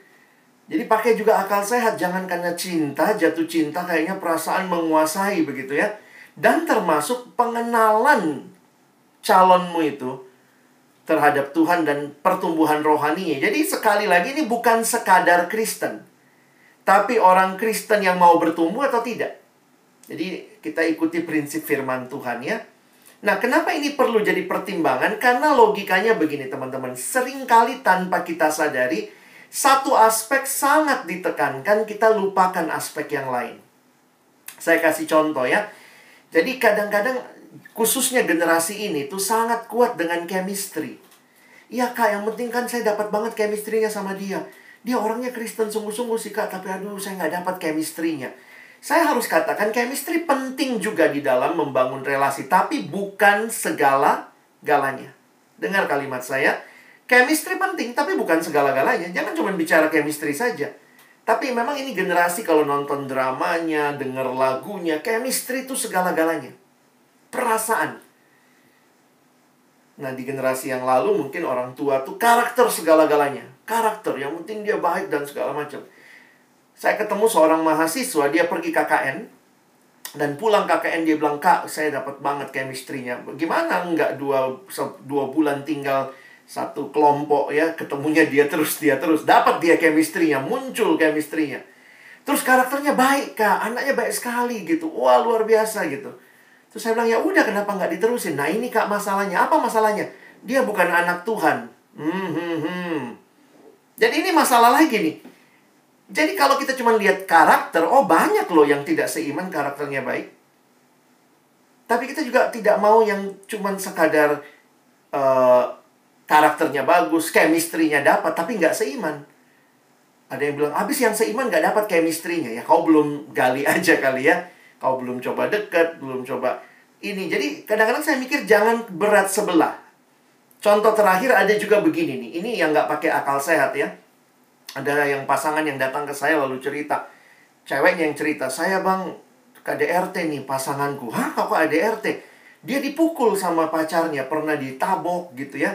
Jadi pakai juga akal sehat, jangan karena cinta, jatuh cinta kayaknya perasaan menguasai begitu ya. Dan termasuk pengenalan calonmu itu terhadap Tuhan dan pertumbuhan rohaninya. Jadi sekali lagi ini bukan sekadar Kristen. Tapi orang Kristen yang mau bertumbuh atau tidak. Jadi kita ikuti prinsip firman Tuhan ya. Nah, kenapa ini perlu jadi pertimbangan? Karena logikanya begini, teman-teman. Seringkali tanpa kita sadari, satu aspek sangat ditekankan, kita lupakan aspek yang lain. Saya kasih contoh ya. Jadi kadang-kadang khususnya generasi ini tuh sangat kuat dengan chemistry. Iya kak, yang penting kan saya dapat banget chemistry-nya sama dia. Dia orangnya Kristen sungguh-sungguh sih kak, tapi aduh saya nggak dapat chemistry-nya. Saya harus katakan chemistry penting juga di dalam membangun relasi, tapi bukan segala galanya. Dengar kalimat saya, chemistry penting tapi bukan segala-galanya. Jangan cuma bicara chemistry saja. Tapi memang ini generasi kalau nonton dramanya, dengar lagunya, chemistry itu segala-galanya. Perasaan. Nah, di generasi yang lalu mungkin orang tua tuh karakter segala-galanya. Karakter, yang penting dia baik dan segala macam. Saya ketemu seorang mahasiswa, dia pergi KKN. Dan pulang KKN dia bilang, Kak, saya dapat banget chemistry-nya. Gimana nggak dua, dua bulan tinggal satu kelompok ya, ketemunya dia terus, dia terus. Dapat dia chemistry-nya, muncul chemistry-nya. Terus karakternya baik, Kak. Anaknya baik sekali gitu. Wah, luar biasa gitu. Terus saya bilang, ya udah kenapa nggak diterusin? Nah ini Kak masalahnya. Apa masalahnya? Dia bukan anak Tuhan. Hmm, hmm, hmm. Jadi ini masalah lagi nih jadi kalau kita cuma lihat karakter, oh banyak loh yang tidak seiman karakternya baik. Tapi kita juga tidak mau yang cuma sekadar uh, karakternya bagus, chemistry-nya dapat, tapi nggak seiman. Ada yang bilang, habis yang seiman nggak dapat chemistry-nya. Ya kau belum gali aja kali ya. Kau belum coba deket, belum coba ini. Jadi kadang-kadang saya mikir jangan berat sebelah. Contoh terakhir ada juga begini nih. Ini yang nggak pakai akal sehat ya ada yang pasangan yang datang ke saya lalu cerita ceweknya yang cerita saya bang KDRT nih pasanganku hah kok KDRT dia dipukul sama pacarnya pernah ditabok gitu ya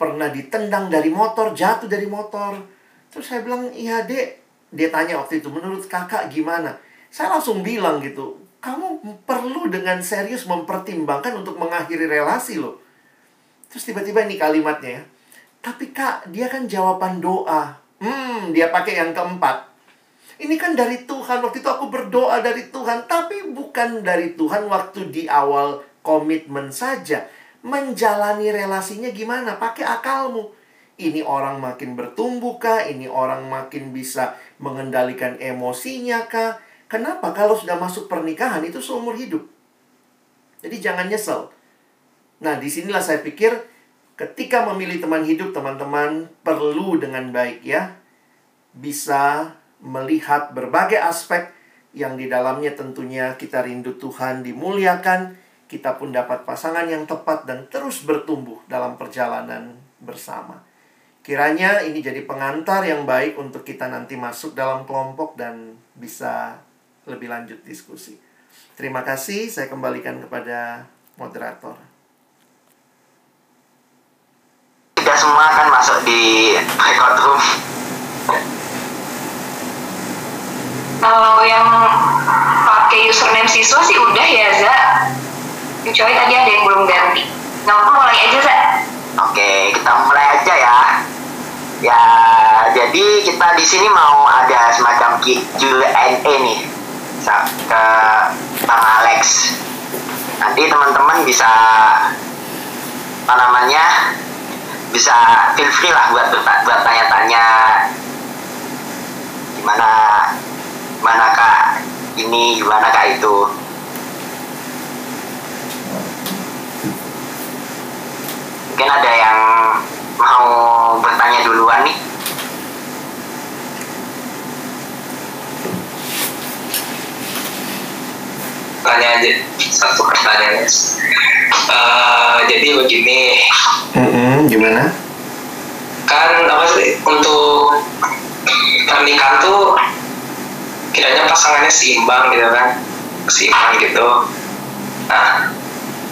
pernah ditendang dari motor jatuh dari motor. Terus saya bilang iya dek. Dia tanya waktu itu menurut kakak gimana? Saya langsung bilang gitu kamu perlu dengan serius mempertimbangkan untuk mengakhiri relasi loh. Terus tiba-tiba ini kalimatnya ya tapi kak dia kan jawaban doa Hmm, dia pakai yang keempat. Ini kan dari Tuhan. Waktu itu aku berdoa dari Tuhan. Tapi bukan dari Tuhan waktu di awal komitmen saja. Menjalani relasinya gimana? Pakai akalmu. Ini orang makin bertumbuh kah? Ini orang makin bisa mengendalikan emosinya kah? Kenapa? Kalau sudah masuk pernikahan itu seumur hidup. Jadi jangan nyesel. Nah, di sinilah saya pikir Ketika memilih teman hidup, teman-teman perlu dengan baik ya. Bisa melihat berbagai aspek yang di dalamnya tentunya kita rindu Tuhan dimuliakan, kita pun dapat pasangan yang tepat dan terus bertumbuh dalam perjalanan bersama. Kiranya ini jadi pengantar yang baik untuk kita nanti masuk dalam kelompok dan bisa lebih lanjut diskusi. Terima kasih, saya kembalikan kepada moderator. kita semua kan masuk di record room. Kalau yang pakai username siswa sih udah ya Za. Kecuali tadi ada yang belum ganti. Nggak apa mulai aja Za. Oke kita mulai aja ya. Ya jadi kita di sini mau ada semacam Q&A nih. Ke Bang Alex. Nanti teman-teman bisa apa namanya bisa feel free lah buat buat tanya-tanya. Gimana gimana kak ini gimana kak itu? Mungkin ada yang mau bertanya duluan nih tanya aja satu pertanyaan uh, jadi begini Mm-mm, gimana? kan apa sih untuk pernikahan tuh kiranya pasangannya seimbang gitu kan. Seimbang gitu. Nah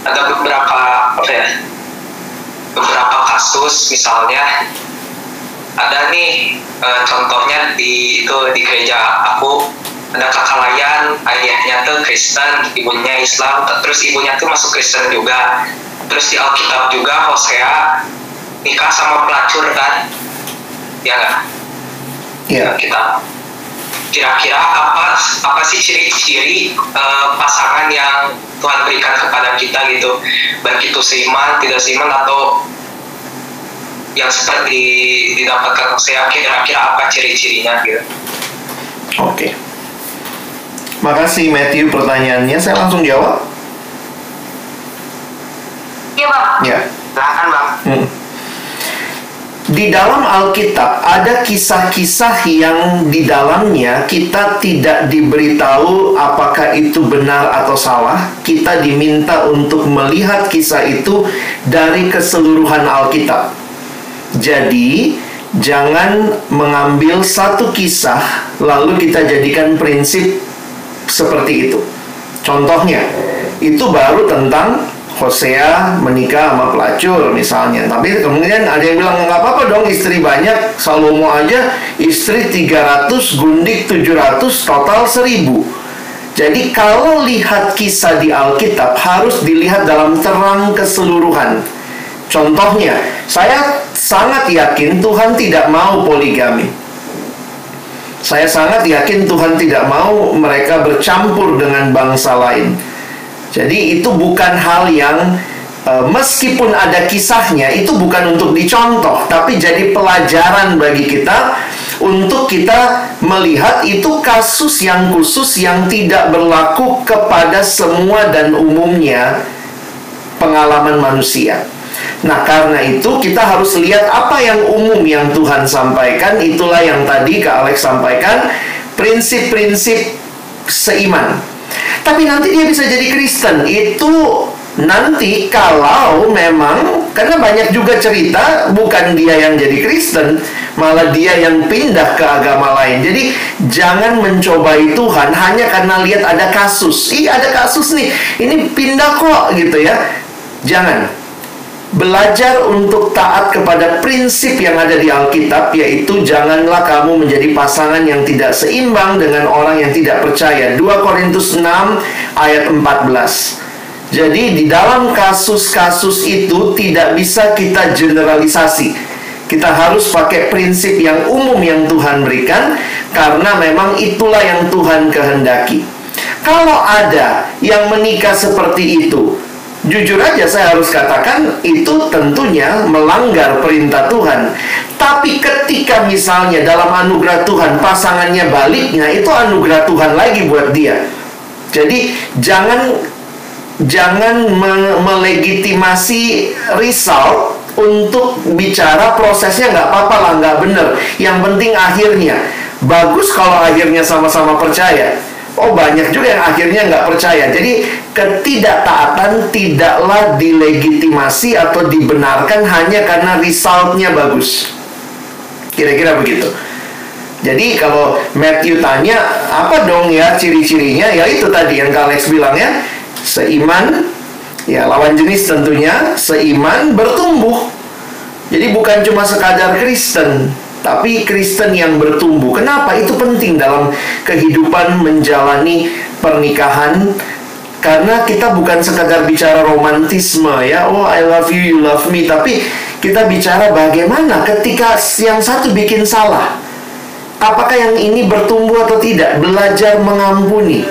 ada beberapa apa ya beberapa kasus misalnya ada nih eh, contohnya di itu di gereja aku ada kakak layan ayahnya tuh Kristen ibunya Islam terus ibunya tuh masuk Kristen juga. Terus di Alkitab juga Hosea nikah sama pelacur kan? Ya nggak? Iya. kita kira-kira apa apa sih ciri-ciri eh, pasangan yang Tuhan berikan kepada kita gitu? Baik itu seiman tidak seiman atau yang seperti didapatkan saya kira-kira apa ciri-cirinya gitu? Oke. Makasih Matthew pertanyaannya. Saya langsung jawab. Iya bang. Ya. silahkan bang Hmm. Di dalam Alkitab ada kisah-kisah yang di dalamnya kita tidak diberitahu apakah itu benar atau salah. Kita diminta untuk melihat kisah itu dari keseluruhan Alkitab. Jadi, jangan mengambil satu kisah lalu kita jadikan prinsip seperti itu. Contohnya, itu baru tentang Hosea menikah sama pelacur misalnya. Tapi kemudian ada yang bilang nggak apa-apa dong istri banyak. Salomo aja istri 300, gundik 700, total 1000. Jadi kalau lihat kisah di Alkitab harus dilihat dalam terang keseluruhan. Contohnya, saya sangat yakin Tuhan tidak mau poligami. Saya sangat yakin Tuhan tidak mau mereka bercampur dengan bangsa lain. Jadi itu bukan hal yang eh, meskipun ada kisahnya itu bukan untuk dicontoh tapi jadi pelajaran bagi kita untuk kita melihat itu kasus yang khusus yang tidak berlaku kepada semua dan umumnya pengalaman manusia. Nah, karena itu kita harus lihat apa yang umum yang Tuhan sampaikan, itulah yang tadi Kak Alex sampaikan, prinsip-prinsip seiman. Tapi nanti dia bisa jadi Kristen. Itu nanti kalau memang karena banyak juga cerita bukan dia yang jadi Kristen, malah dia yang pindah ke agama lain. Jadi jangan mencobai Tuhan hanya karena lihat ada kasus. Ih, ada kasus nih. Ini pindah kok gitu ya. Jangan belajar untuk taat kepada prinsip yang ada di Alkitab yaitu janganlah kamu menjadi pasangan yang tidak seimbang dengan orang yang tidak percaya. 2 Korintus 6 ayat 14. Jadi di dalam kasus-kasus itu tidak bisa kita generalisasi. Kita harus pakai prinsip yang umum yang Tuhan berikan karena memang itulah yang Tuhan kehendaki. Kalau ada yang menikah seperti itu, Jujur aja saya harus katakan itu tentunya melanggar perintah Tuhan. Tapi ketika misalnya dalam anugerah Tuhan pasangannya baliknya itu anugerah Tuhan lagi buat dia. Jadi jangan jangan me melegitimasi result untuk bicara prosesnya nggak apa-apa lah nggak bener. Yang penting akhirnya bagus kalau akhirnya sama-sama percaya. Oh banyak juga yang akhirnya nggak percaya. Jadi ketidaktaatan tidaklah dilegitimasi atau dibenarkan hanya karena resultnya bagus. Kira-kira begitu. Jadi kalau Matthew tanya apa dong ya ciri-cirinya? Ya itu tadi yang Alex bilang ya. Seiman, ya lawan jenis tentunya seiman bertumbuh. Jadi bukan cuma sekadar Kristen, tapi Kristen yang bertumbuh. Kenapa? Itu penting dalam kehidupan menjalani pernikahan karena kita bukan sekadar bicara romantisme ya, oh I love you, you love me, tapi kita bicara bagaimana ketika yang satu bikin salah. Apakah yang ini bertumbuh atau tidak? Belajar mengampuni,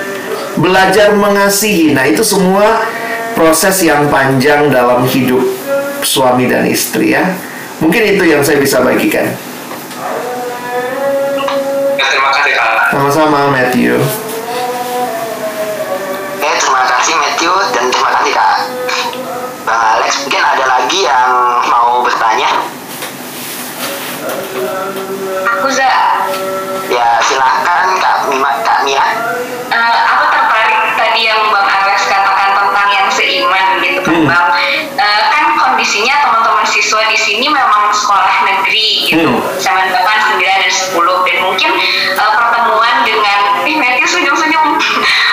belajar mengasihi. Nah, itu semua proses yang panjang dalam hidup suami dan istri ya. Mungkin itu yang saya bisa bagikan. Terima kasih kak Sama-sama Matthew. Oke, terima kasih Matthew dan terima kasih Kak Bang Alex. Mungkin ada lagi yang mau bertanya? Aku za Ya silahkan Kak Mima, Kak Mia. eh, aku tertarik tadi yang Bang Alex katakan tentang yang seiman gitu kan Hmm. Bang. Eh, kan kondisinya siswa di sini memang sekolah negeri gitu. Hmm. Zaman 8, 9, dan 10 dan mungkin eh, pertemuan dengan ih Matthew senyum-senyum.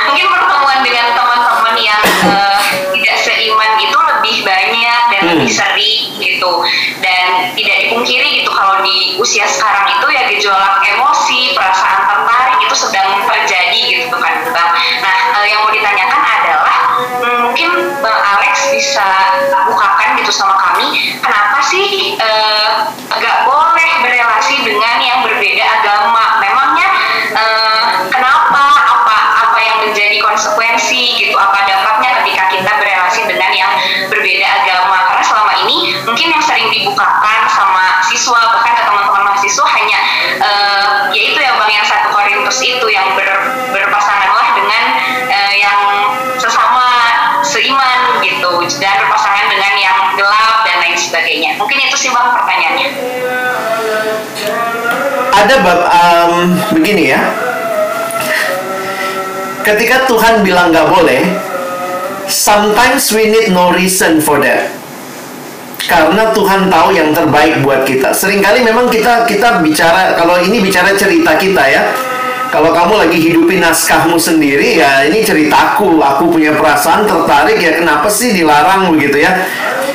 mungkin pertemuan dengan teman-teman yang eh, tidak seiman itu lebih banyak dan Hmm. lebih sering gitu. Dan tidak dipungkiri gitu kalau di usia sekarang itu ya gejolak emosi, perasaan tertarik itu sedang terjadi gitu kan Bang. Nah, eh, yang mau ditanyakan adalah hmm, mungkin Bang Alex bisa bukakan gitu sama kami, kenapa sih eh, nggak boleh berelasi dengan yang berbeda agama? Memangnya eh, kenapa? Apa apa yang menjadi konsekuensi gitu? Apa dampaknya ketika kita berelasi dengan yang berbeda agama? Karena selama ini mungkin yang sering dibukakan sama siswa bahkan ke teman-teman mahasiswa hanya eh, yaitu ya bang yang satu Korintus itu yang ber, berpasanganlah dengan eh, yang sesama seiman gitu dan lain sebagainya mungkin itu sih bang pertanyaannya Ada bab um, begini ya. Ketika Tuhan bilang nggak boleh, sometimes we need no reason for that. Karena Tuhan tahu yang terbaik buat kita. Seringkali memang kita kita bicara kalau ini bicara cerita kita ya. Kalau kamu lagi hidupin naskahmu sendiri ya ini ceritaku. Aku punya perasaan tertarik ya kenapa sih dilarang begitu ya.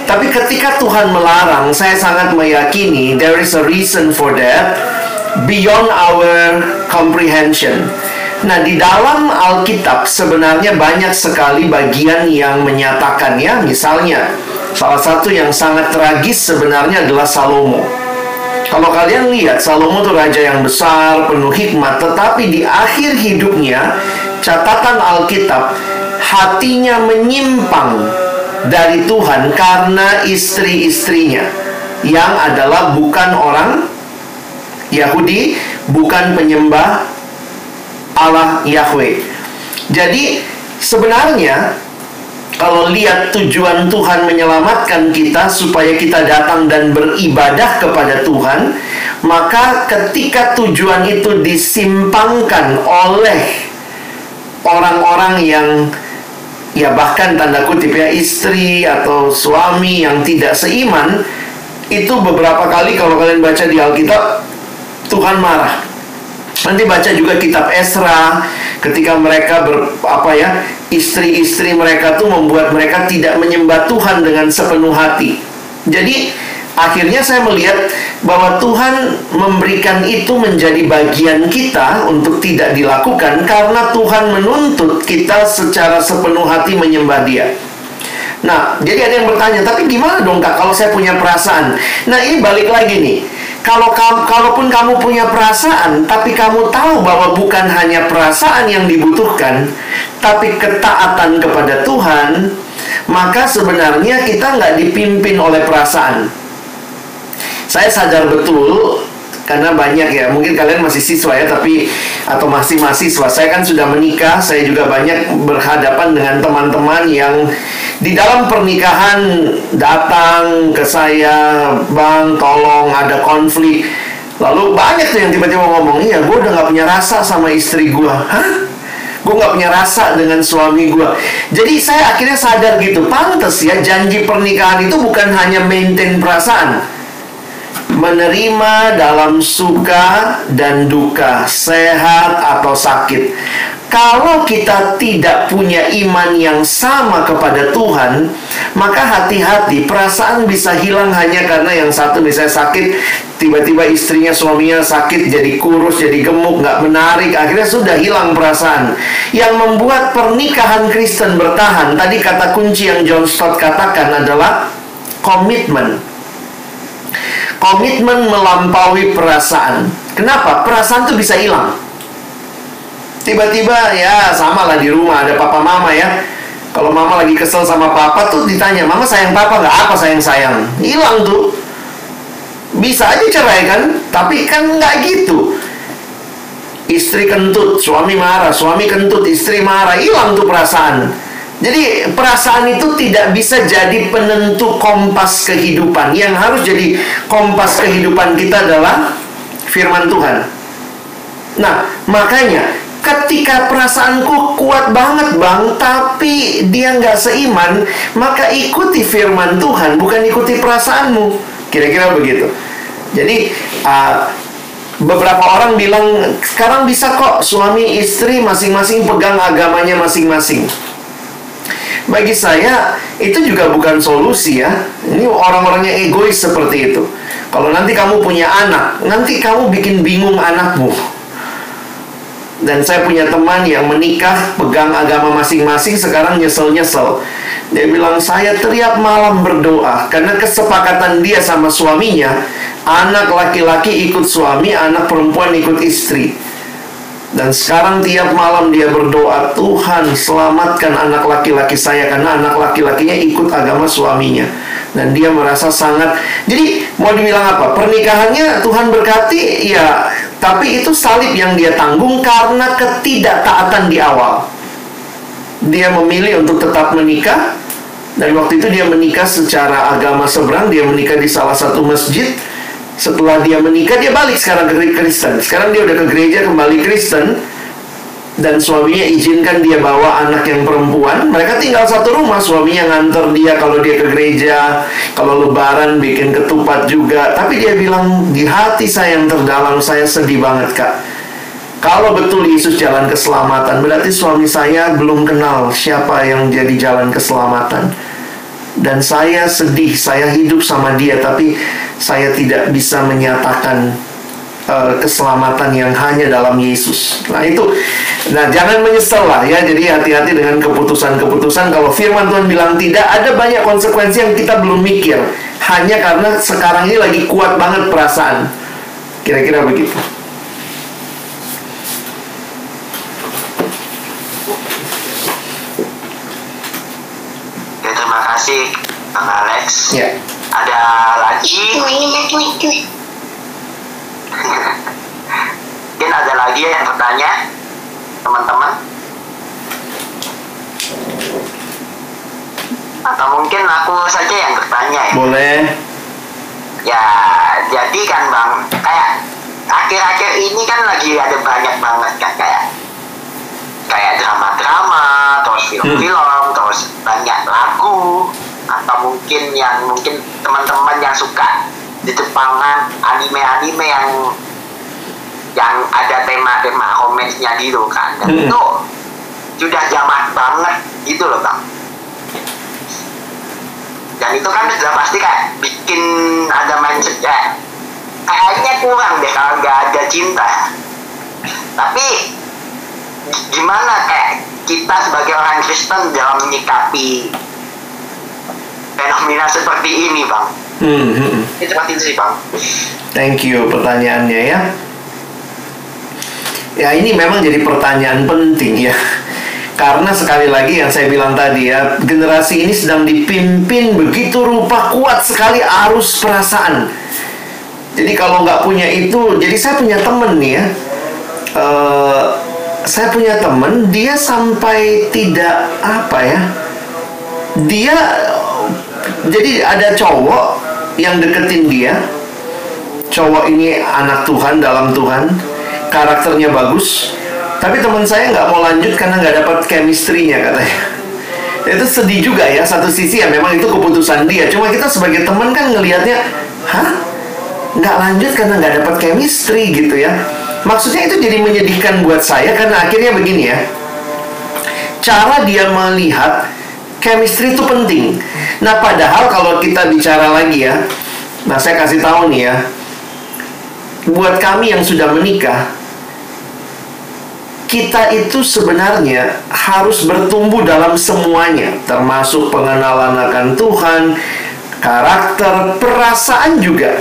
Tapi ketika Tuhan melarang, saya sangat meyakini there is a reason for that beyond our comprehension. Nah, di dalam Alkitab sebenarnya banyak sekali bagian yang menyatakannya. Misalnya, salah satu yang sangat tragis sebenarnya adalah Salomo. Kalau kalian lihat, Salomo itu raja yang besar, penuh hikmat, tetapi di akhir hidupnya, catatan Alkitab, hatinya menyimpang dari Tuhan karena istri-istrinya yang adalah bukan orang Yahudi, bukan penyembah Allah Yahweh. Jadi sebenarnya kalau lihat tujuan Tuhan menyelamatkan kita supaya kita datang dan beribadah kepada Tuhan, maka ketika tujuan itu disimpangkan oleh orang-orang yang ya bahkan tanda kutip ya istri atau suami yang tidak seiman itu beberapa kali kalau kalian baca di Alkitab Tuhan marah. Nanti baca juga kitab Esra ketika mereka ber, apa ya istri-istri mereka tuh membuat mereka tidak menyembah Tuhan dengan sepenuh hati. Jadi akhirnya saya melihat bahwa Tuhan memberikan itu menjadi bagian kita untuk tidak dilakukan karena Tuhan menuntut kita secara sepenuh hati menyembah Dia. Nah, jadi ada yang bertanya, tapi gimana dong kak kalau saya punya perasaan? Nah, ini balik lagi nih. Kalau kalaupun kamu punya perasaan, tapi kamu tahu bahwa bukan hanya perasaan yang dibutuhkan, tapi ketaatan kepada Tuhan, maka sebenarnya kita nggak dipimpin oleh perasaan. Saya sadar betul karena banyak ya mungkin kalian masih siswa ya tapi atau masih mahasiswa. Saya kan sudah menikah saya juga banyak berhadapan dengan teman-teman yang di dalam pernikahan datang ke saya bang tolong ada konflik. Lalu banyak tuh yang tiba-tiba ngomong iya gue udah nggak punya rasa sama istri gue hah? Gue nggak punya rasa dengan suami gue jadi saya akhirnya sadar gitu pantas ya janji pernikahan itu bukan hanya maintain perasaan menerima dalam suka dan duka, sehat atau sakit. Kalau kita tidak punya iman yang sama kepada Tuhan, maka hati-hati perasaan bisa hilang hanya karena yang satu misalnya sakit, tiba-tiba istrinya suaminya sakit jadi kurus, jadi gemuk, nggak menarik, akhirnya sudah hilang perasaan. Yang membuat pernikahan Kristen bertahan, tadi kata kunci yang John Stott katakan adalah komitmen komitmen melampaui perasaan. Kenapa? Perasaan tuh bisa hilang. Tiba-tiba ya sama lah di rumah ada papa mama ya. Kalau mama lagi kesel sama papa tuh ditanya, mama sayang papa nggak? Apa sayang sayang? Hilang tuh. Bisa aja cerai kan? Tapi kan nggak gitu. Istri kentut, suami marah, suami kentut, istri marah, hilang tuh perasaan. Jadi perasaan itu tidak bisa jadi penentu kompas kehidupan. Yang harus jadi kompas kehidupan kita adalah firman Tuhan. Nah, makanya ketika perasaanku kuat banget bang, tapi dia nggak seiman, maka ikuti firman Tuhan, bukan ikuti perasaanmu. Kira-kira begitu. Jadi uh, beberapa orang bilang sekarang bisa kok suami istri masing-masing pegang agamanya masing-masing. Bagi saya itu juga bukan solusi ya. Ini orang-orang yang egois seperti itu. Kalau nanti kamu punya anak, nanti kamu bikin bingung anakmu. Dan saya punya teman yang menikah pegang agama masing-masing sekarang nyesel-nyesel. Dia bilang saya teriak malam berdoa karena kesepakatan dia sama suaminya Anak laki-laki ikut suami, anak perempuan ikut istri. Dan sekarang tiap malam dia berdoa, Tuhan selamatkan anak laki-laki saya karena anak laki-lakinya ikut agama suaminya. Dan dia merasa sangat Jadi mau dibilang apa? Pernikahannya Tuhan berkati ya Tapi itu salib yang dia tanggung karena ketidaktaatan di awal Dia memilih untuk tetap menikah Dan waktu itu dia menikah secara agama seberang Dia menikah di salah satu masjid setelah dia menikah dia balik sekarang ke Kristen. Sekarang dia udah ke gereja kembali Kristen. Dan suaminya izinkan dia bawa anak yang perempuan. Mereka tinggal satu rumah. Suaminya nganter dia kalau dia ke gereja. Kalau lebaran bikin ketupat juga. Tapi dia bilang di hati saya yang terdalam saya sedih banget kak. Kalau betul Yesus jalan keselamatan berarti suami saya belum kenal siapa yang jadi jalan keselamatan dan saya sedih saya hidup sama dia tapi saya tidak bisa menyatakan uh, keselamatan yang hanya dalam Yesus. Nah itu, nah jangan menyesal lah ya. Jadi hati-hati dengan keputusan-keputusan. Kalau Firman Tuhan bilang tidak, ada banyak konsekuensi yang kita belum mikir. Hanya karena sekarang ini lagi kuat banget perasaan. Kira-kira begitu. Ya, terima kasih Bang Alex. Ya. Ada lagi. Mungkin ada lagi yang bertanya, teman-teman. Atau mungkin aku saja yang bertanya ya. Boleh. Ya, jadi kan bang, kayak akhir-akhir ini kan lagi ada banyak banget kan kayak kayak drama-drama, terus film-film, terus banyak mungkin yang mungkin teman-teman yang suka di Jepangan anime-anime yang yang ada tema-tema komennya gitu kan. Dan Hmm. itu sudah zaman banget gitu loh bang. Dan itu kan sudah pasti kayak bikin ada mindset ya kayaknya kurang deh kalau nggak ada cinta. Tapi gi- gimana kayak kita sebagai orang Kristen dalam menyikapi fenomena seperti ini bang Hmm, hmm, itu seperti itu sih bang Thank you pertanyaannya ya. Ya ini memang jadi pertanyaan penting ya. Karena sekali lagi yang saya bilang tadi ya, generasi ini sedang dipimpin begitu rupa kuat sekali arus perasaan. Jadi kalau nggak punya itu, jadi saya punya temen nih ya. Eh, saya punya temen, dia sampai tidak apa ya? Dia jadi ada cowok yang deketin dia, cowok ini anak Tuhan dalam Tuhan. Karakternya bagus. Tapi teman saya nggak mau lanjut karena nggak dapat chemistry-nya katanya. Itu sedih juga ya satu sisi ya memang itu keputusan dia. Cuma kita sebagai teman kan ngelihatnya hah? Nggak lanjut karena nggak dapat chemistry gitu ya. Maksudnya itu jadi menyedihkan buat saya karena akhirnya begini ya. Cara dia melihat chemistry itu penting. Nah, padahal kalau kita bicara lagi ya, nah saya kasih tahu nih ya, buat kami yang sudah menikah, kita itu sebenarnya harus bertumbuh dalam semuanya, termasuk pengenalan akan Tuhan, karakter, perasaan juga.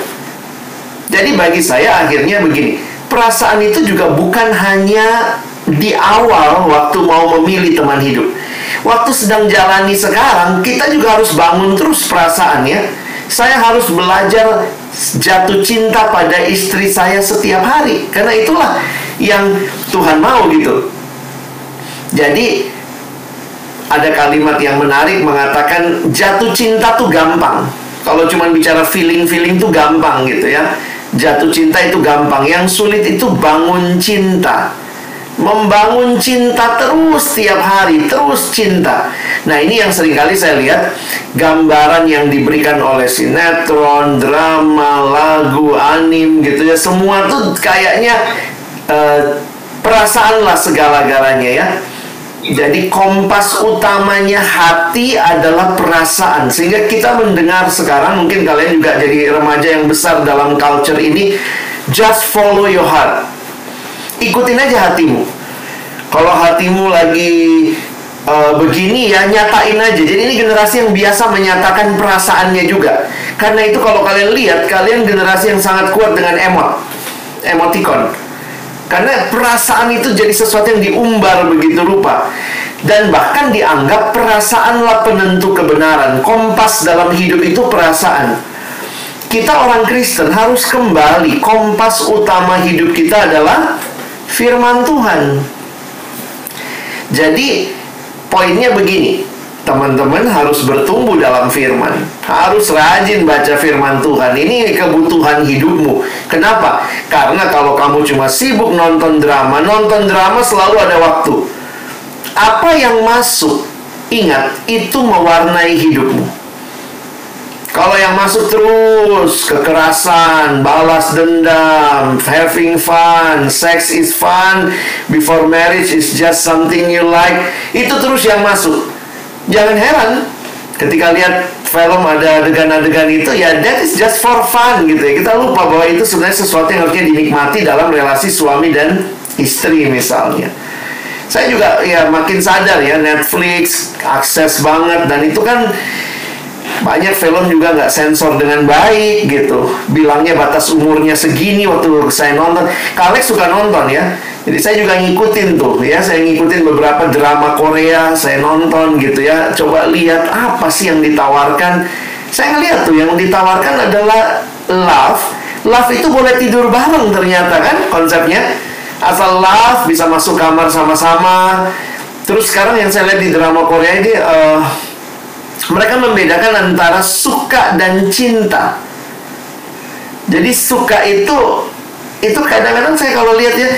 Jadi bagi saya akhirnya begini, perasaan itu juga bukan hanya di awal waktu mau memilih teman hidup. Waktu sedang jalani sekarang, kita juga harus bangun terus perasaannya. Saya harus belajar jatuh cinta pada istri saya setiap hari. Karena itulah yang Tuhan mau gitu. Jadi ada kalimat yang menarik mengatakan jatuh cinta tuh gampang. Kalau cuma bicara feeling-feeling tuh gampang gitu ya. Jatuh cinta itu gampang. Yang sulit itu bangun cinta. Membangun cinta terus tiap hari, terus cinta. Nah ini yang sering kali saya lihat gambaran yang diberikan oleh sinetron, drama, lagu, anim gitu ya. Semua tuh kayaknya uh, perasaan lah segala-galanya ya. Jadi kompas utamanya hati adalah perasaan Sehingga kita mendengar sekarang Mungkin kalian juga jadi remaja yang besar dalam culture ini Just follow your heart Ikutin aja hatimu. Kalau hatimu lagi uh, begini ya nyatain aja. Jadi ini generasi yang biasa menyatakan perasaannya juga. Karena itu kalau kalian lihat Kalian generasi yang sangat kuat dengan emot Emoticon. Karena perasaan itu jadi sesuatu yang diumbar begitu rupa. Dan bahkan dianggap perasaanlah penentu kebenaran Kompas dalam hidup itu perasaan. Kita orang Kristen harus kembali Kompas utama hidup kita adalah firman Tuhan Jadi poinnya begini teman-teman harus bertumbuh dalam firman. Harus rajin baca firman Tuhan. Ini kebutuhan hidupmu. Kenapa? Karena kalau kamu cuma sibuk nonton drama, nonton drama selalu ada waktu. Apa yang masuk, ingat, itu mewarnai hidupmu. Kalau yang masuk terus kekerasan, balas dendam, having fun, sex is fun, before marriage is just something you like, itu terus yang masuk. Jangan heran ketika lihat film ada adegan-adegan itu ya that is just for fun gitu ya. Kita lupa bahwa itu sebenarnya sesuatu yang harusnya dinikmati dalam relasi suami dan istri misalnya. Saya juga ya makin sadar ya Netflix akses banget dan itu kan banyak film juga nggak sensor dengan baik gitu bilangnya batas umurnya segini waktu saya nonton Kalek suka nonton ya jadi saya juga ngikutin tuh ya, saya ngikutin beberapa drama Korea, saya nonton gitu ya. Coba lihat apa sih yang ditawarkan. Saya ngeliat tuh yang ditawarkan adalah love. Love itu boleh tidur bareng ternyata kan konsepnya. Asal love bisa masuk kamar sama-sama. Terus sekarang yang saya lihat di drama Korea ini uh, mereka membedakan antara suka dan cinta. Jadi suka itu itu kadang-kadang saya kalau lihat ya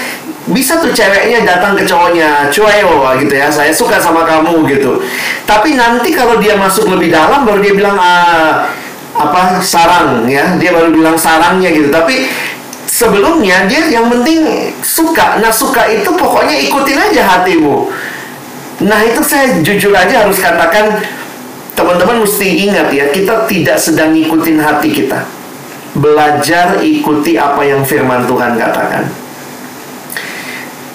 bisa tuh ceweknya datang ke cowoknya cueo gitu ya saya suka sama kamu gitu. Tapi nanti kalau dia masuk lebih dalam baru dia bilang ah, apa sarang ya. Dia baru bilang sarangnya gitu. Tapi sebelumnya dia yang penting suka. Nah suka itu pokoknya ikutin aja hatimu. Nah itu saya jujur aja harus katakan teman-teman mesti ingat ya kita tidak sedang ngikutin hati kita belajar ikuti apa yang firman Tuhan katakan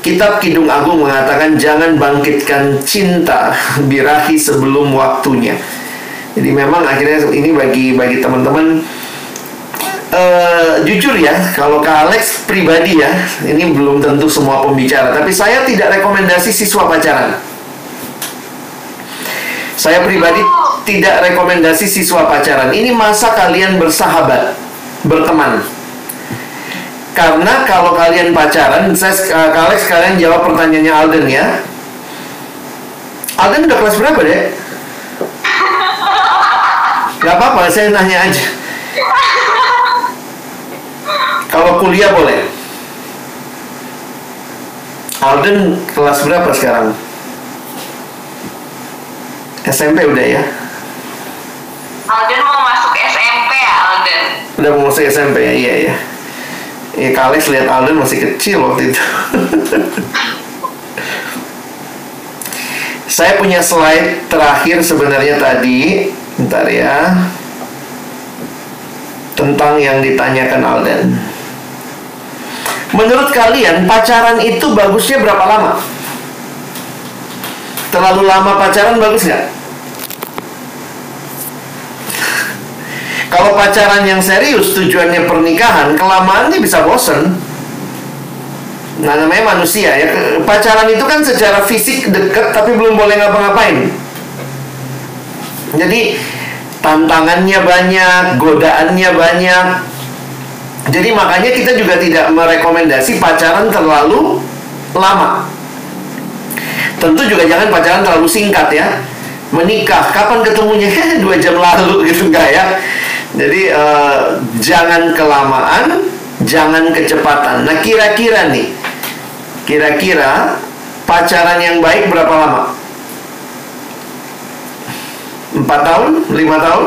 Kitab Kidung Agung mengatakan jangan bangkitkan cinta birahi sebelum waktunya. Jadi memang akhirnya ini bagi bagi teman-teman uh, jujur ya, kalau ke Alex pribadi ya, ini belum tentu semua pembicara, tapi saya tidak rekomendasi siswa pacaran. Saya pribadi tidak rekomendasi siswa pacaran. Ini masa kalian bersahabat, berteman. Karena kalau kalian pacaran, saya Alex kalian jawab pertanyaannya Alden ya. Alden udah kelas berapa deh? Gak apa-apa, saya nanya aja. Kalau kuliah boleh. Alden kelas berapa sekarang? SMP udah ya? Alden mau masuk SMP ya, Alden? Udah mau masuk SMP ya, iya ya. Ya Kalex lihat Alden masih kecil waktu itu. Saya punya slide terakhir sebenarnya tadi, bentar ya. Tentang yang ditanyakan Alden. Menurut kalian pacaran itu bagusnya berapa lama? Terlalu lama pacaran bagus nggak? Kalau pacaran yang serius tujuannya pernikahan, kelamaannya bisa bosen. Nah namanya manusia ya. Pacaran itu kan secara fisik deket tapi belum boleh ngapa-ngapain. Jadi tantangannya banyak, godaannya banyak. Jadi makanya kita juga tidak merekomendasi pacaran terlalu lama. Tentu juga jangan pacaran terlalu singkat ya. Menikah, kapan ketemunya? Dua jam lalu gitu enggak ya. Jadi uh, jangan kelamaan, jangan kecepatan. Nah kira-kira nih, kira-kira pacaran yang baik berapa lama? Empat tahun? Lima tahun?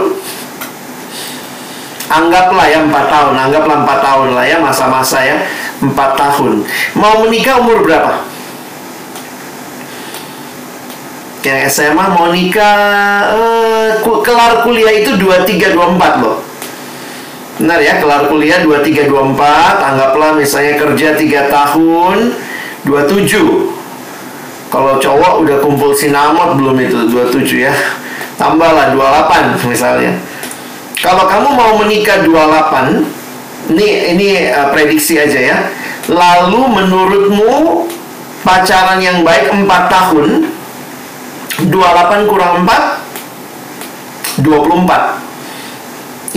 Anggaplah ya empat tahun, anggaplah empat tahun lah ya masa-masa ya empat tahun. Mau menikah umur berapa? Yang SMA mau nikah eh, kelar kuliah itu 23 24 loh. Benar ya, kelar kuliah 23 24, anggaplah misalnya kerja 3 tahun 27. Kalau cowok udah kumpul sinamot belum itu 27 ya. Tambahlah 28 misalnya. Kalau kamu mau menikah 28, ini ini uh, prediksi aja ya. Lalu menurutmu pacaran yang baik 4 tahun 28 kurang 4 24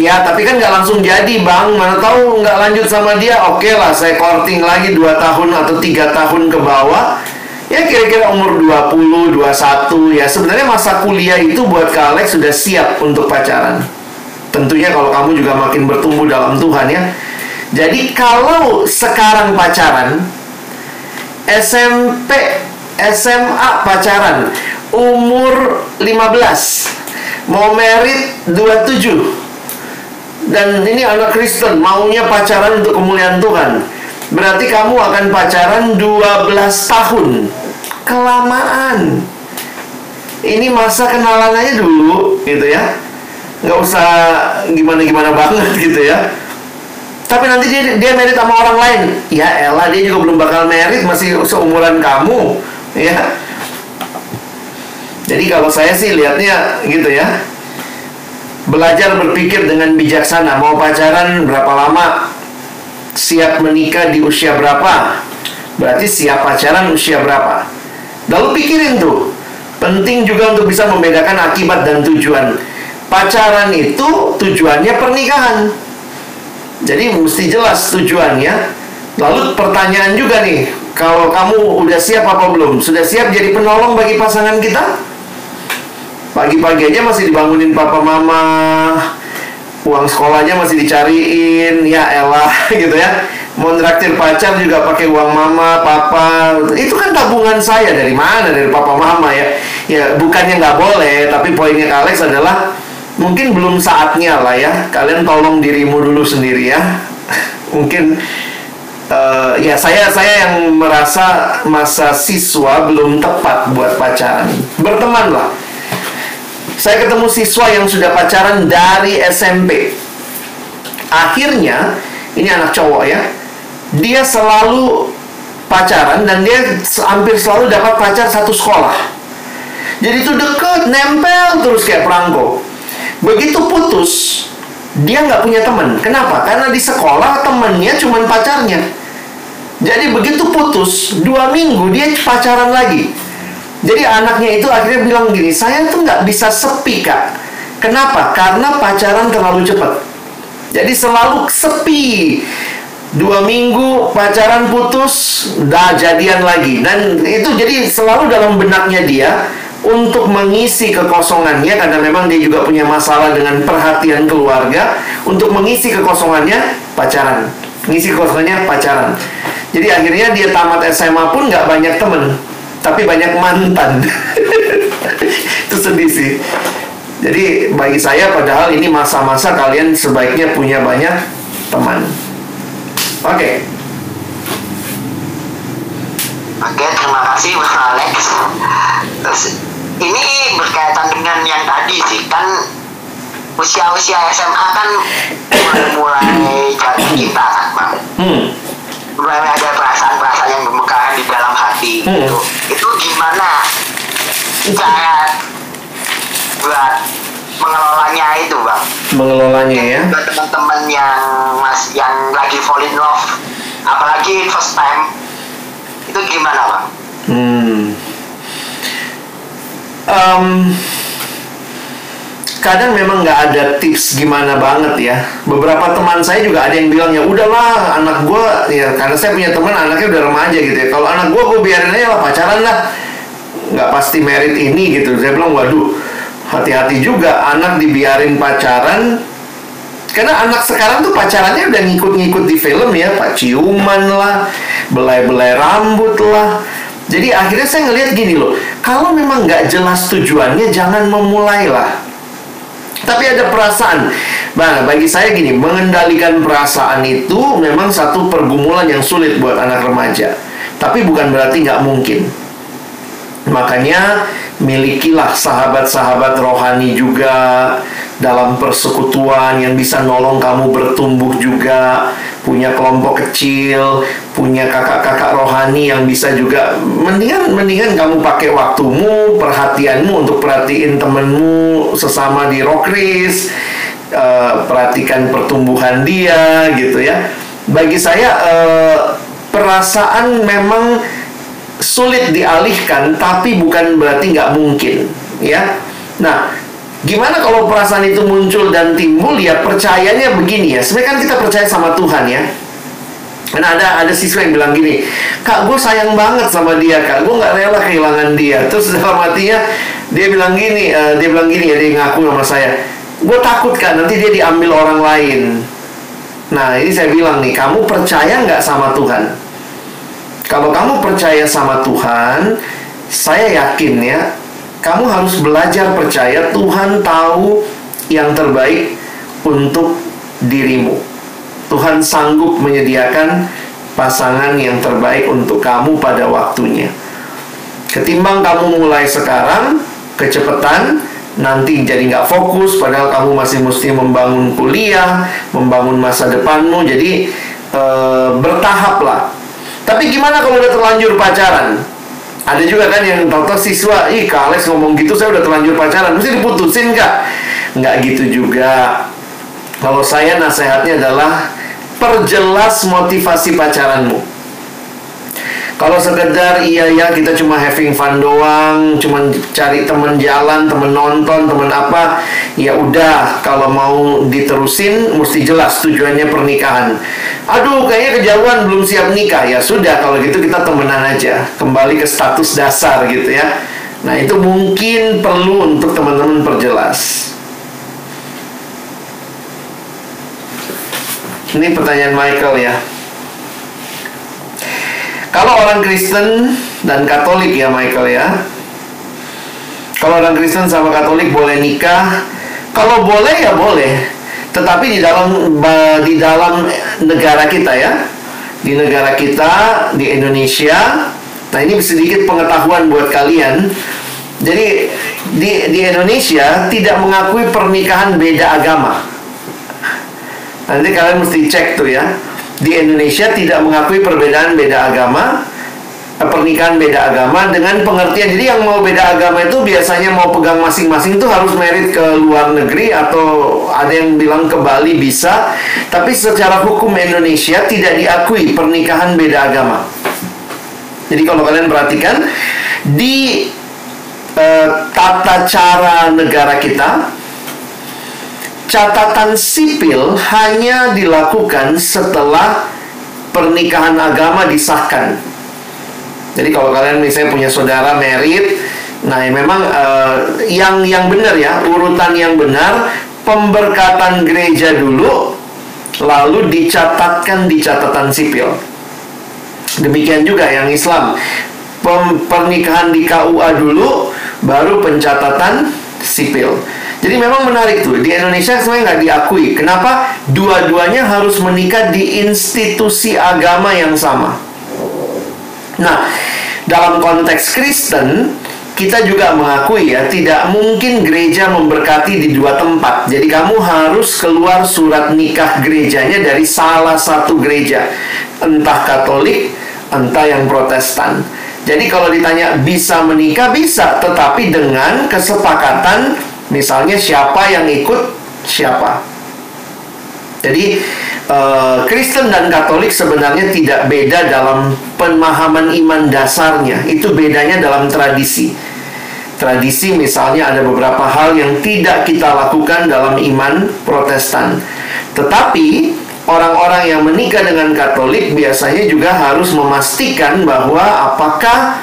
Ya, tapi kan nggak langsung jadi, Bang. Mana tahu nggak lanjut sama dia. Oke okay lah, saya courting lagi 2 tahun atau tiga tahun ke bawah. Ya kira-kira umur 20, 21 ya. Sebenarnya masa kuliah itu buat Kak Alex sudah siap untuk pacaran. Tentunya kalau kamu juga makin bertumbuh dalam Tuhan ya. Jadi kalau sekarang pacaran SMP, SMA pacaran umur 15 mau merit 27 dan ini anak Kristen maunya pacaran untuk kemuliaan Tuhan. Berarti kamu akan pacaran 12 tahun. Kelamaan. Ini masa kenalan aja dulu gitu ya. Nggak usah gimana-gimana banget gitu ya. Tapi nanti dia dia merit sama orang lain. Ya elah dia juga belum bakal merit masih seumuran kamu ya jadi kalau saya sih lihatnya gitu ya. Belajar berpikir dengan bijaksana. Mau pacaran berapa lama? Siap menikah di usia berapa? Berarti siap pacaran usia berapa? Lalu pikirin tuh. Penting juga untuk bisa membedakan akibat dan tujuan. Pacaran itu tujuannya pernikahan. Jadi mesti jelas tujuannya. Lalu pertanyaan juga nih, kalau kamu udah siap apa belum? Sudah siap jadi penolong bagi pasangan kita? Pagi-pagi aja masih dibangunin papa mama. Uang sekolahnya masih dicariin. Ya elah gitu ya. Mau ngeraktir pacar juga pakai uang mama, papa. Itu kan tabungan saya. Dari mana? Dari papa mama ya. Ya bukannya nggak boleh Tapi poinnya Alex adalah Mungkin belum saatnya lah ya. Kalian tolong dirimu dulu sendiri ya. Mungkin uh, ya saya saya yang merasa masa siswa belum tepat buat pacaran. Berteman lah. Saya ketemu siswa yang sudah pacaran dari SMP. Akhirnya, ini anak cowok ya. Dia selalu pacaran dan dia hampir selalu dapat pacar satu sekolah. Jadi itu deket, nempel terus kayak perangko. Begitu putus, dia nggak punya teman. Kenapa? Karena di sekolah temannya cuma pacarnya. Jadi begitu putus, dua minggu dia pacaran lagi. Jadi anaknya itu akhirnya bilang gini, saya tuh nggak bisa sepi kak. Kenapa? Karena pacaran terlalu cepat. Jadi selalu sepi. Dua minggu pacaran putus, dah jadian lagi. Dan itu jadi selalu dalam benaknya dia untuk mengisi kekosongannya karena memang dia juga punya masalah dengan perhatian keluarga untuk mengisi kekosongannya pacaran mengisi kekosongannya pacaran jadi akhirnya dia tamat SMA pun nggak banyak temen tapi banyak mantan itu sedih sih jadi bagi saya padahal ini masa-masa kalian sebaiknya punya banyak teman oke okay. Oke, terima kasih Mas Alex. Terus ini berkaitan dengan yang tadi sih, kan usia-usia SMA kan mulai-mulai jadi cinta kan, Bang. Hmm mulai ada perasaan-perasaan yang bermekaran di dalam hati hmm. gitu. Itu gimana cara buat mengelolanya itu bang? Mengelolanya ya? Buat teman-teman yang mas yang lagi fall in love, apalagi first time, itu gimana bang? Hmm. Um, kadang memang nggak ada tips gimana banget ya. Beberapa teman saya juga ada yang bilang ya udahlah anak gue ya karena saya punya teman anaknya udah remaja gitu ya. Kalau anak gue gue biarin aja lah pacaran lah. Nggak pasti merit ini gitu. Saya bilang waduh hati-hati juga anak dibiarin pacaran karena anak sekarang tuh pacarannya udah ngikut-ngikut di film ya, pak ciuman lah, belai-belai rambut lah. Jadi akhirnya saya ngelihat gini loh, kalau memang nggak jelas tujuannya, jangan memulai lah. Tapi ada perasaan. Nah, bagi saya gini, mengendalikan perasaan itu memang satu pergumulan yang sulit buat anak remaja. Tapi bukan berarti nggak mungkin. Makanya milikilah sahabat-sahabat rohani juga dalam persekutuan yang bisa nolong kamu bertumbuh juga punya kelompok kecil punya kakak-kakak rohani yang bisa juga mendingan mendingan kamu pakai waktumu perhatianmu untuk perhatiin temenmu sesama di rokris uh, perhatikan pertumbuhan dia gitu ya. Bagi saya uh, perasaan memang sulit dialihkan tapi bukan berarti nggak mungkin ya. Nah Gimana kalau perasaan itu muncul dan timbul ya percayanya begini ya. Sebenarnya kan kita percaya sama Tuhan ya. Karena ada ada siswa yang bilang gini, kak gue sayang banget sama dia kak, gue nggak rela kehilangan dia. Terus dalam hatinya dia bilang gini, uh, dia bilang gini ya dia ngaku sama saya, gue takut kak nanti dia diambil orang lain. Nah ini saya bilang nih, kamu percaya nggak sama Tuhan? Kalau kamu percaya sama Tuhan, saya yakin ya kamu harus belajar percaya Tuhan tahu yang terbaik untuk dirimu. Tuhan sanggup menyediakan pasangan yang terbaik untuk kamu pada waktunya. Ketimbang kamu mulai sekarang, kecepatan, nanti jadi nggak fokus, padahal kamu masih mesti membangun kuliah, membangun masa depanmu, jadi e, bertahap lah. Tapi gimana kalau udah terlanjur pacaran? Ada juga kan yang tahu siswa, ih Kak Alex ngomong gitu saya udah terlanjur pacaran, mesti diputusin kak? Nggak gitu juga. Kalau saya nasihatnya adalah perjelas motivasi pacaranmu. Kalau sekedar iya ya kita cuma having fun doang, cuma cari temen jalan, temen nonton, temen apa, ya udah kalau mau diterusin mesti jelas tujuannya pernikahan. Aduh, kayaknya kejauhan belum siap nikah. Ya sudah kalau gitu kita temenan aja, kembali ke status dasar gitu ya. Nah, itu mungkin perlu untuk teman-teman perjelas. Ini pertanyaan Michael ya. Kalau orang Kristen dan Katolik ya Michael ya. Kalau orang Kristen sama Katolik boleh nikah. Kalau boleh ya boleh. Tetapi di dalam di dalam negara kita ya. Di negara kita di Indonesia. Nah, ini sedikit pengetahuan buat kalian. Jadi di di Indonesia tidak mengakui pernikahan beda agama. Nanti kalian mesti cek tuh ya di Indonesia tidak mengakui perbedaan beda agama eh, pernikahan beda agama dengan pengertian. Jadi yang mau beda agama itu biasanya mau pegang masing-masing itu harus merit ke luar negeri atau ada yang bilang ke Bali bisa. Tapi secara hukum Indonesia tidak diakui pernikahan beda agama. Jadi kalau kalian perhatikan di uh, tata cara negara kita catatan sipil hanya dilakukan setelah pernikahan agama disahkan. Jadi kalau kalian misalnya punya saudara merit, nah ya memang uh, yang yang benar ya urutan yang benar pemberkatan gereja dulu, lalu dicatatkan di catatan sipil. Demikian juga yang Islam, pernikahan di KUA dulu, baru pencatatan sipil. Jadi memang menarik tuh di Indonesia sebenarnya nggak diakui. Kenapa? Dua-duanya harus menikah di institusi agama yang sama. Nah, dalam konteks Kristen kita juga mengakui ya tidak mungkin gereja memberkati di dua tempat. Jadi kamu harus keluar surat nikah gerejanya dari salah satu gereja, entah Katolik, entah yang Protestan. Jadi kalau ditanya bisa menikah bisa, tetapi dengan kesepakatan Misalnya siapa yang ikut siapa. Jadi uh, Kristen dan Katolik sebenarnya tidak beda dalam pemahaman iman dasarnya. Itu bedanya dalam tradisi. tradisi misalnya ada beberapa hal yang tidak kita lakukan dalam iman Protestan. Tetapi orang-orang yang menikah dengan Katolik biasanya juga harus memastikan bahwa apakah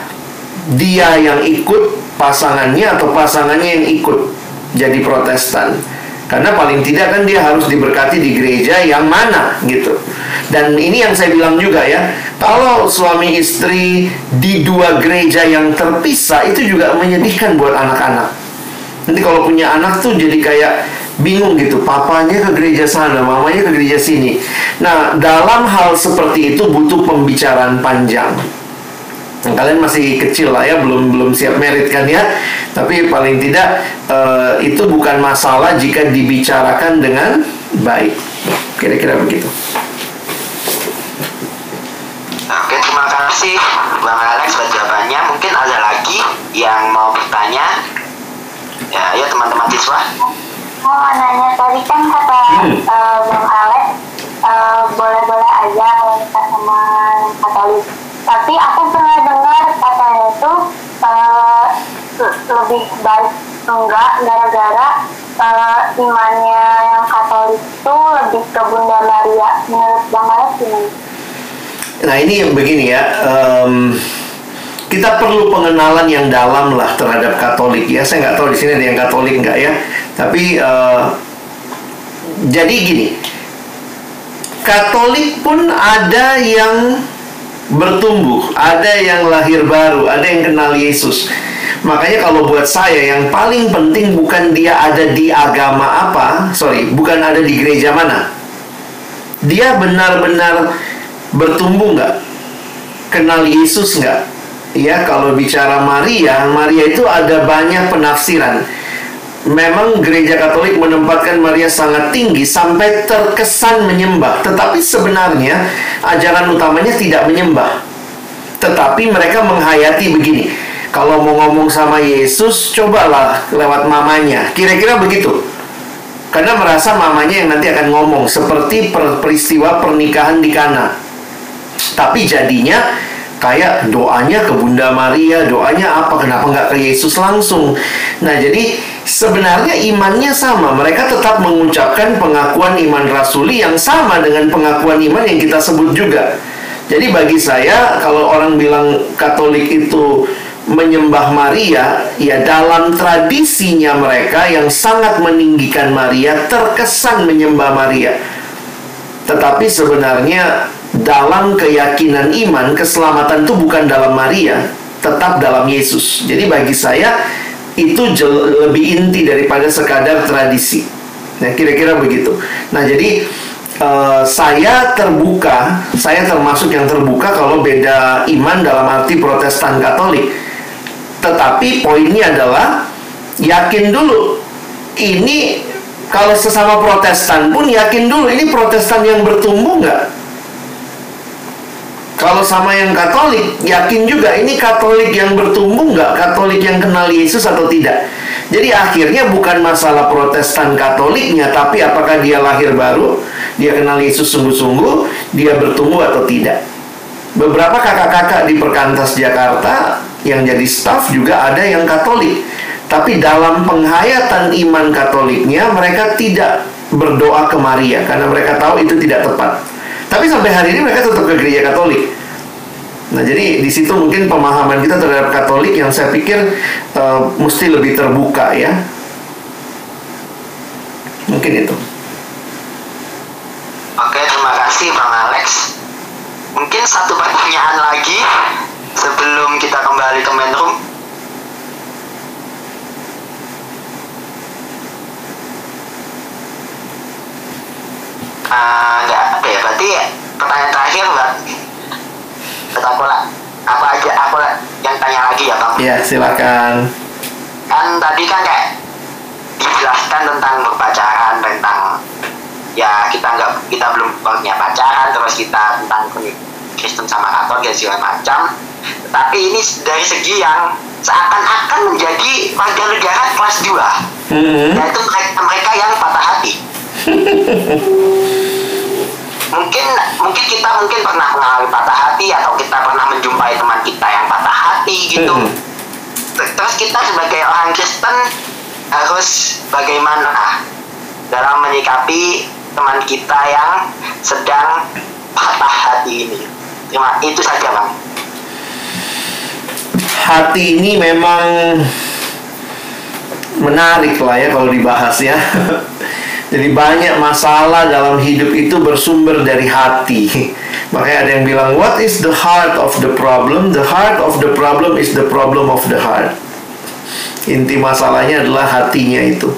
dia yang ikut pasangannya atau pasangannya yang ikut jadi Protestan. Karena paling tidak kan dia harus diberkati di gereja yang mana gitu. Dan ini yang saya bilang juga ya, kalau suami istri di dua gereja yang terpisah itu juga menyedihkan buat anak-anak. Nanti kalau punya anak tuh jadi kayak bingung gitu, papanya ke gereja sana, mamanya ke gereja sini. Nah, dalam hal seperti itu butuh pembicaraan panjang. Nah, kalian masih kecil lah ya, belum belum siap merit kan ya. Tapi paling tidak uh, itu bukan masalah jika dibicarakan dengan baik. Kira-kira begitu. Oke, terima kasih Bang Alex buat jawabannya. Mungkin ada lagi yang mau bertanya. Ya, ya teman-teman siswa. Mau nanya tadi kan kata Hmm. eh, Bang Alex eh, boleh-boleh aja kalau kita sama Katolik. Tapi aku pernah dengar itu le- lebih baik enggak gara-gara eh, imannya yang Katolik itu lebih ke Bunda Maria. Menurut Bang Alex gimana? Nah ini yang begini ya, em, kita perlu pengenalan yang dalam lah terhadap Katolik ya. Saya nggak tahu di sini ada yang Katolik nggak ya. Tapi eh, jadi gini, Katolik pun ada yang bertumbuh, ada yang lahir baru, ada yang kenal Yesus. Makanya kalau buat saya yang paling penting bukan dia ada di agama apa, sorry, bukan ada di gereja mana. Dia benar-benar bertumbuh nggak? Kenal Yesus nggak? Ya, kalau bicara Maria, Maria itu ada banyak penafsiran. Memang gereja Katolik menempatkan Maria sangat tinggi sampai terkesan menyembah, tetapi sebenarnya ajaran utamanya tidak menyembah. Tetapi mereka menghayati begini. Kalau mau ngomong sama Yesus, cobalah lewat mamanya. Kira-kira begitu. Karena merasa mamanya yang nanti akan ngomong seperti per- peristiwa pernikahan di Kana. Tapi jadinya kayak doanya ke Bunda Maria, doanya apa? Kenapa nggak ke Yesus langsung? Nah, jadi sebenarnya imannya sama. Mereka tetap mengucapkan pengakuan iman rasuli yang sama dengan pengakuan iman yang kita sebut juga. Jadi bagi saya, kalau orang bilang Katolik itu menyembah Maria, ya dalam tradisinya mereka yang sangat meninggikan Maria, terkesan menyembah Maria. Tetapi sebenarnya dalam keyakinan iman, keselamatan itu bukan dalam Maria, tetap dalam Yesus. Jadi bagi saya itu lebih inti daripada sekadar tradisi. Nah, kira-kira begitu. Nah, jadi eh, saya terbuka, saya termasuk yang terbuka kalau beda iman dalam arti Protestan Katolik. Tetapi poinnya adalah yakin dulu ini kalau sesama Protestan pun yakin dulu ini Protestan yang bertumbuh nggak? Kalau sama yang Katolik, yakin juga ini Katolik yang bertumbuh nggak? Katolik yang kenal Yesus atau tidak? Jadi akhirnya bukan masalah Protestan Katoliknya, tapi apakah dia lahir baru, dia kenal Yesus sungguh-sungguh, dia bertumbuh atau tidak? Beberapa kakak-kakak di Perkantas Jakarta yang jadi staf juga ada yang Katolik. Tapi dalam penghayatan iman Katoliknya mereka tidak berdoa ke Maria karena mereka tahu itu tidak tepat. Tapi sampai hari ini mereka tetap ke gereja Katolik. Nah, jadi di situ mungkin pemahaman kita terhadap Katolik yang saya pikir eh, mesti lebih terbuka ya. Mungkin itu. Oke, terima kasih Bang Alex. Mungkin satu pertanyaan lagi sebelum kita kembali ke main room. Ah, enggak, oke, berarti pertanyaan terakhir buat buat aku lah. Apa aja aku lah yang tanya lagi ya Bang? Ya, silakan. kan tadi kan kayak dijelaskan tentang berpacaran tentang ya kita nggak kita belum punya pacaran terus kita tentang Kristen sama Katolik dan segala macam tapi ini dari segi yang seakan-akan menjadi warga negara kelas 2 Hmm. yaitu mereka, mereka yang patah hati mungkin mungkin kita mungkin pernah mengalami patah hati atau kita pernah menjumpai teman kita yang patah hati gitu Hmm. terus kita sebagai orang Kristen harus bagaimana dalam menyikapi teman kita yang sedang patah hati ini. Terima itu saja bang. hati ini memang menarik lah ya kalau dibahas ya. Jadi banyak masalah dalam hidup itu bersumber dari hati. Makanya ada yang bilang, what is the heart of the problem? The heart of the problem is the problem of the heart. Inti masalahnya adalah hatinya itu.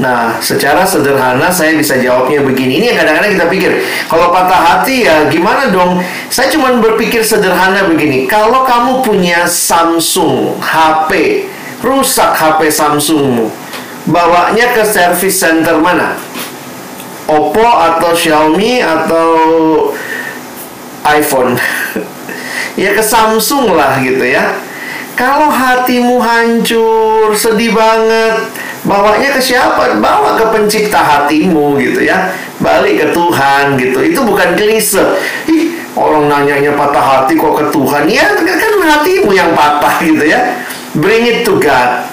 Nah, secara sederhana saya bisa jawabnya begini. Ini kadang-kadang kita pikir, kalau patah hati ya gimana dong? Saya cuma berpikir sederhana begini. Kalau kamu punya Samsung HP, rusak HP Samsungmu, bawanya ke service center mana? Oppo atau Xiaomi atau iPhone? ya ke Samsung lah gitu ya. Kalau hatimu hancur, sedih banget, bawanya ke siapa? Bawa ke pencipta hatimu gitu ya. Balik ke Tuhan gitu. Itu bukan klise. Ih, orang nanyanya patah hati kok ke Tuhan. Ya kan hatimu yang patah gitu ya. Bring it to God.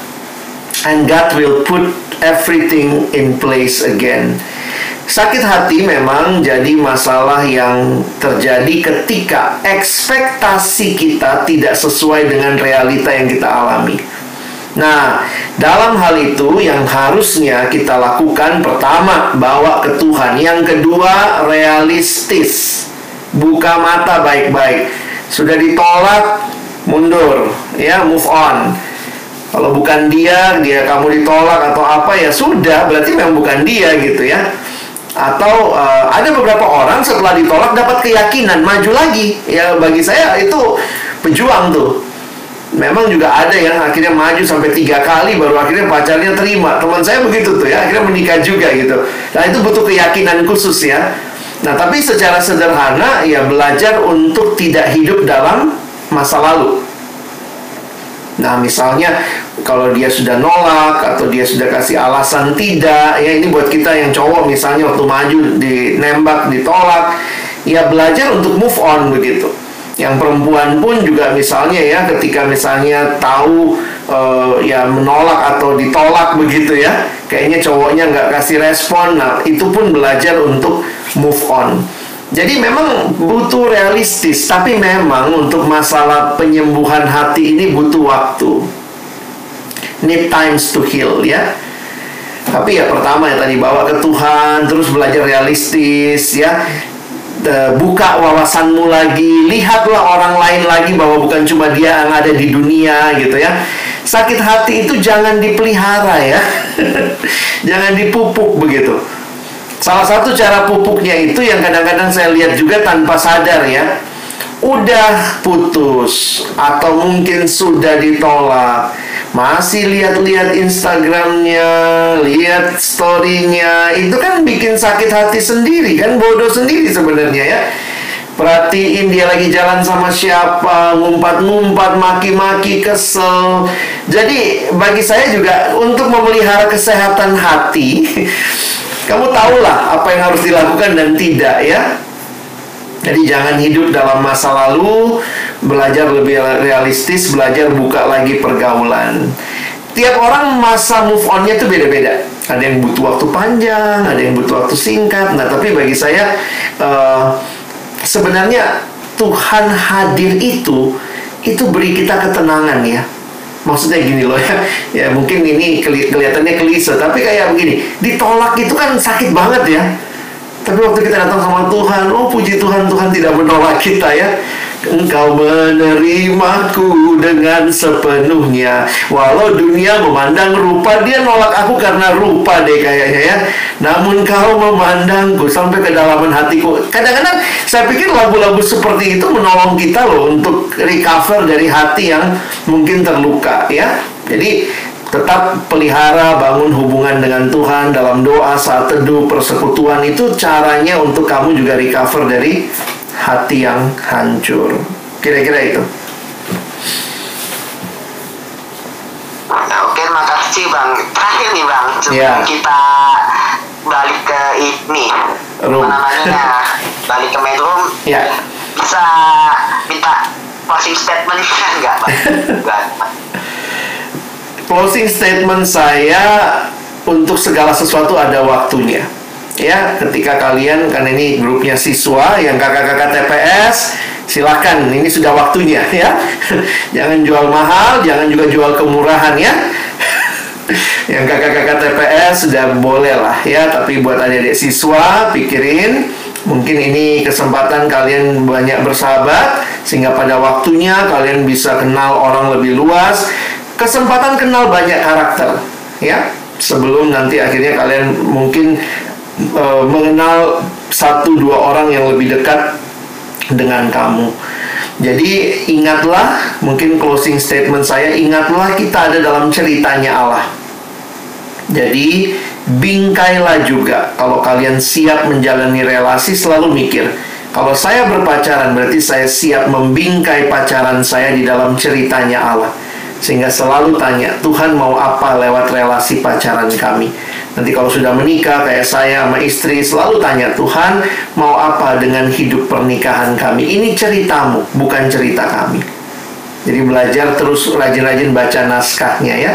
And God will put everything in place again. Sakit hati memang jadi masalah yang terjadi ketika ekspektasi kita tidak sesuai dengan realita yang kita alami. Nah, dalam hal itu yang harusnya kita lakukan pertama bawa ke Tuhan, yang kedua realistis. Buka mata baik-baik. Sudah ditolak, mundur, ya move on. Kalau bukan dia, dia kamu ditolak atau apa ya sudah, berarti memang bukan dia gitu ya. Atau uh, ada beberapa orang setelah ditolak dapat keyakinan maju lagi. Ya bagi saya itu pejuang tuh. Memang juga ada yang akhirnya maju sampai tiga kali baru akhirnya pacarnya terima. Teman saya begitu tuh ya, akhirnya menikah juga gitu. Nah itu butuh keyakinan khusus ya. Nah tapi secara sederhana ya belajar untuk tidak hidup dalam masa lalu. Nah, misalnya kalau dia sudah nolak atau dia sudah kasih alasan tidak, ya ini buat kita yang cowok misalnya waktu maju di nembak ditolak, ya belajar untuk move on begitu. Yang perempuan pun juga misalnya ya ketika misalnya tahu uh, ya menolak atau ditolak begitu ya, kayaknya cowoknya nggak kasih respon, nah itu pun belajar untuk move on. Jadi memang butuh realistis, tapi memang untuk masalah penyembuhan hati ini butuh waktu. Need times to heal ya. Tapi ya pertama ya tadi bawa ke Tuhan, terus belajar realistis ya. Buka wawasanmu lagi, lihatlah orang lain lagi bahwa bukan cuma dia yang ada di dunia gitu ya. Sakit hati itu jangan dipelihara ya. jangan dipupuk begitu. Salah satu cara pupuknya itu yang kadang-kadang saya lihat juga tanpa sadar ya. Udah putus atau mungkin sudah ditolak. Masih lihat-lihat Instagramnya, lihat storynya, itu kan bikin sakit hati sendiri kan, bodoh sendiri sebenarnya ya. Perhatiin dia lagi jalan sama siapa, ngumpat-ngumpat, maki-maki, kesel. Jadi bagi saya juga untuk memelihara kesehatan hati, kamu tahulah apa yang harus dilakukan dan tidak ya. Jadi jangan hidup dalam masa lalu, belajar lebih realistis, belajar buka lagi pergaulan. Tiap orang masa move on-nya itu beda-beda. Ada yang butuh waktu panjang, ada yang butuh waktu singkat. Nah, tapi bagi saya uh, sebenarnya Tuhan hadir itu itu beri kita ketenangan ya maksudnya gini loh ya. Ya mungkin ini keli kelihatannya klise tapi kayak begini. Ditolak itu kan sakit banget ya. Tapi waktu kita datang sama Tuhan oh puji Tuhan Tuhan tidak menolak kita ya Engkau menerimaku dengan sepenuhnya. Walau dunia memandang rupa Dia nolak aku karena rupa deh kayaknya ya. Namun kau memandangku sampai kedalaman hatiku. Kadang-kadang saya pikir lagu-lagu seperti itu menolong kita loh Untuk recover dari hati yang mungkin terluka ya. Jadi tetap pelihara bangun hubungan dengan Tuhan dalam doa saat teduh persekutuan itu caranya untuk kamu juga recover dari hati yang hancur. Kira-kira itu. Nah, oke, makasih Bang. Terakhir nih Bang, sebelum Ya. kita balik ke ini, Room. namanya, balik ke bedroom, Ya. bisa minta closing statement nggak Bang? Nggak. closing statement saya untuk segala sesuatu ada waktunya. Ya, ketika kalian kan ini grupnya siswa yang kakak-kakak TPS, silahkan ini sudah waktunya ya. jangan jual mahal, jangan juga jual kemurahan ya. yang kakak-kakak TPS sudah boleh lah ya, tapi buat adik-adik siswa pikirin Mungkin ini kesempatan kalian banyak bersahabat sehingga pada waktunya kalian bisa kenal orang lebih luas. Kesempatan kenal banyak karakter, ya. Sebelum nanti akhirnya kalian mungkin uh, mengenal satu dua orang yang lebih dekat dengan kamu. Jadi ingatlah, mungkin closing statement saya, ingatlah kita ada dalam ceritanya Allah. Jadi bingkailah juga kalau kalian siap menjalani relasi selalu mikir kalau saya berpacaran berarti saya siap membingkai pacaran saya di dalam ceritanya Allah sehingga selalu tanya Tuhan mau apa lewat relasi pacaran kami nanti kalau sudah menikah kayak saya sama istri selalu tanya Tuhan mau apa dengan hidup pernikahan kami ini ceritamu bukan cerita kami jadi belajar terus rajin-rajin baca naskahnya ya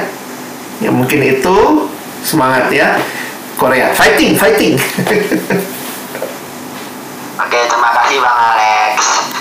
ya mungkin itu Semangat ya. Korea. Fighting, fighting. Oke, terima kasih Bang Alex.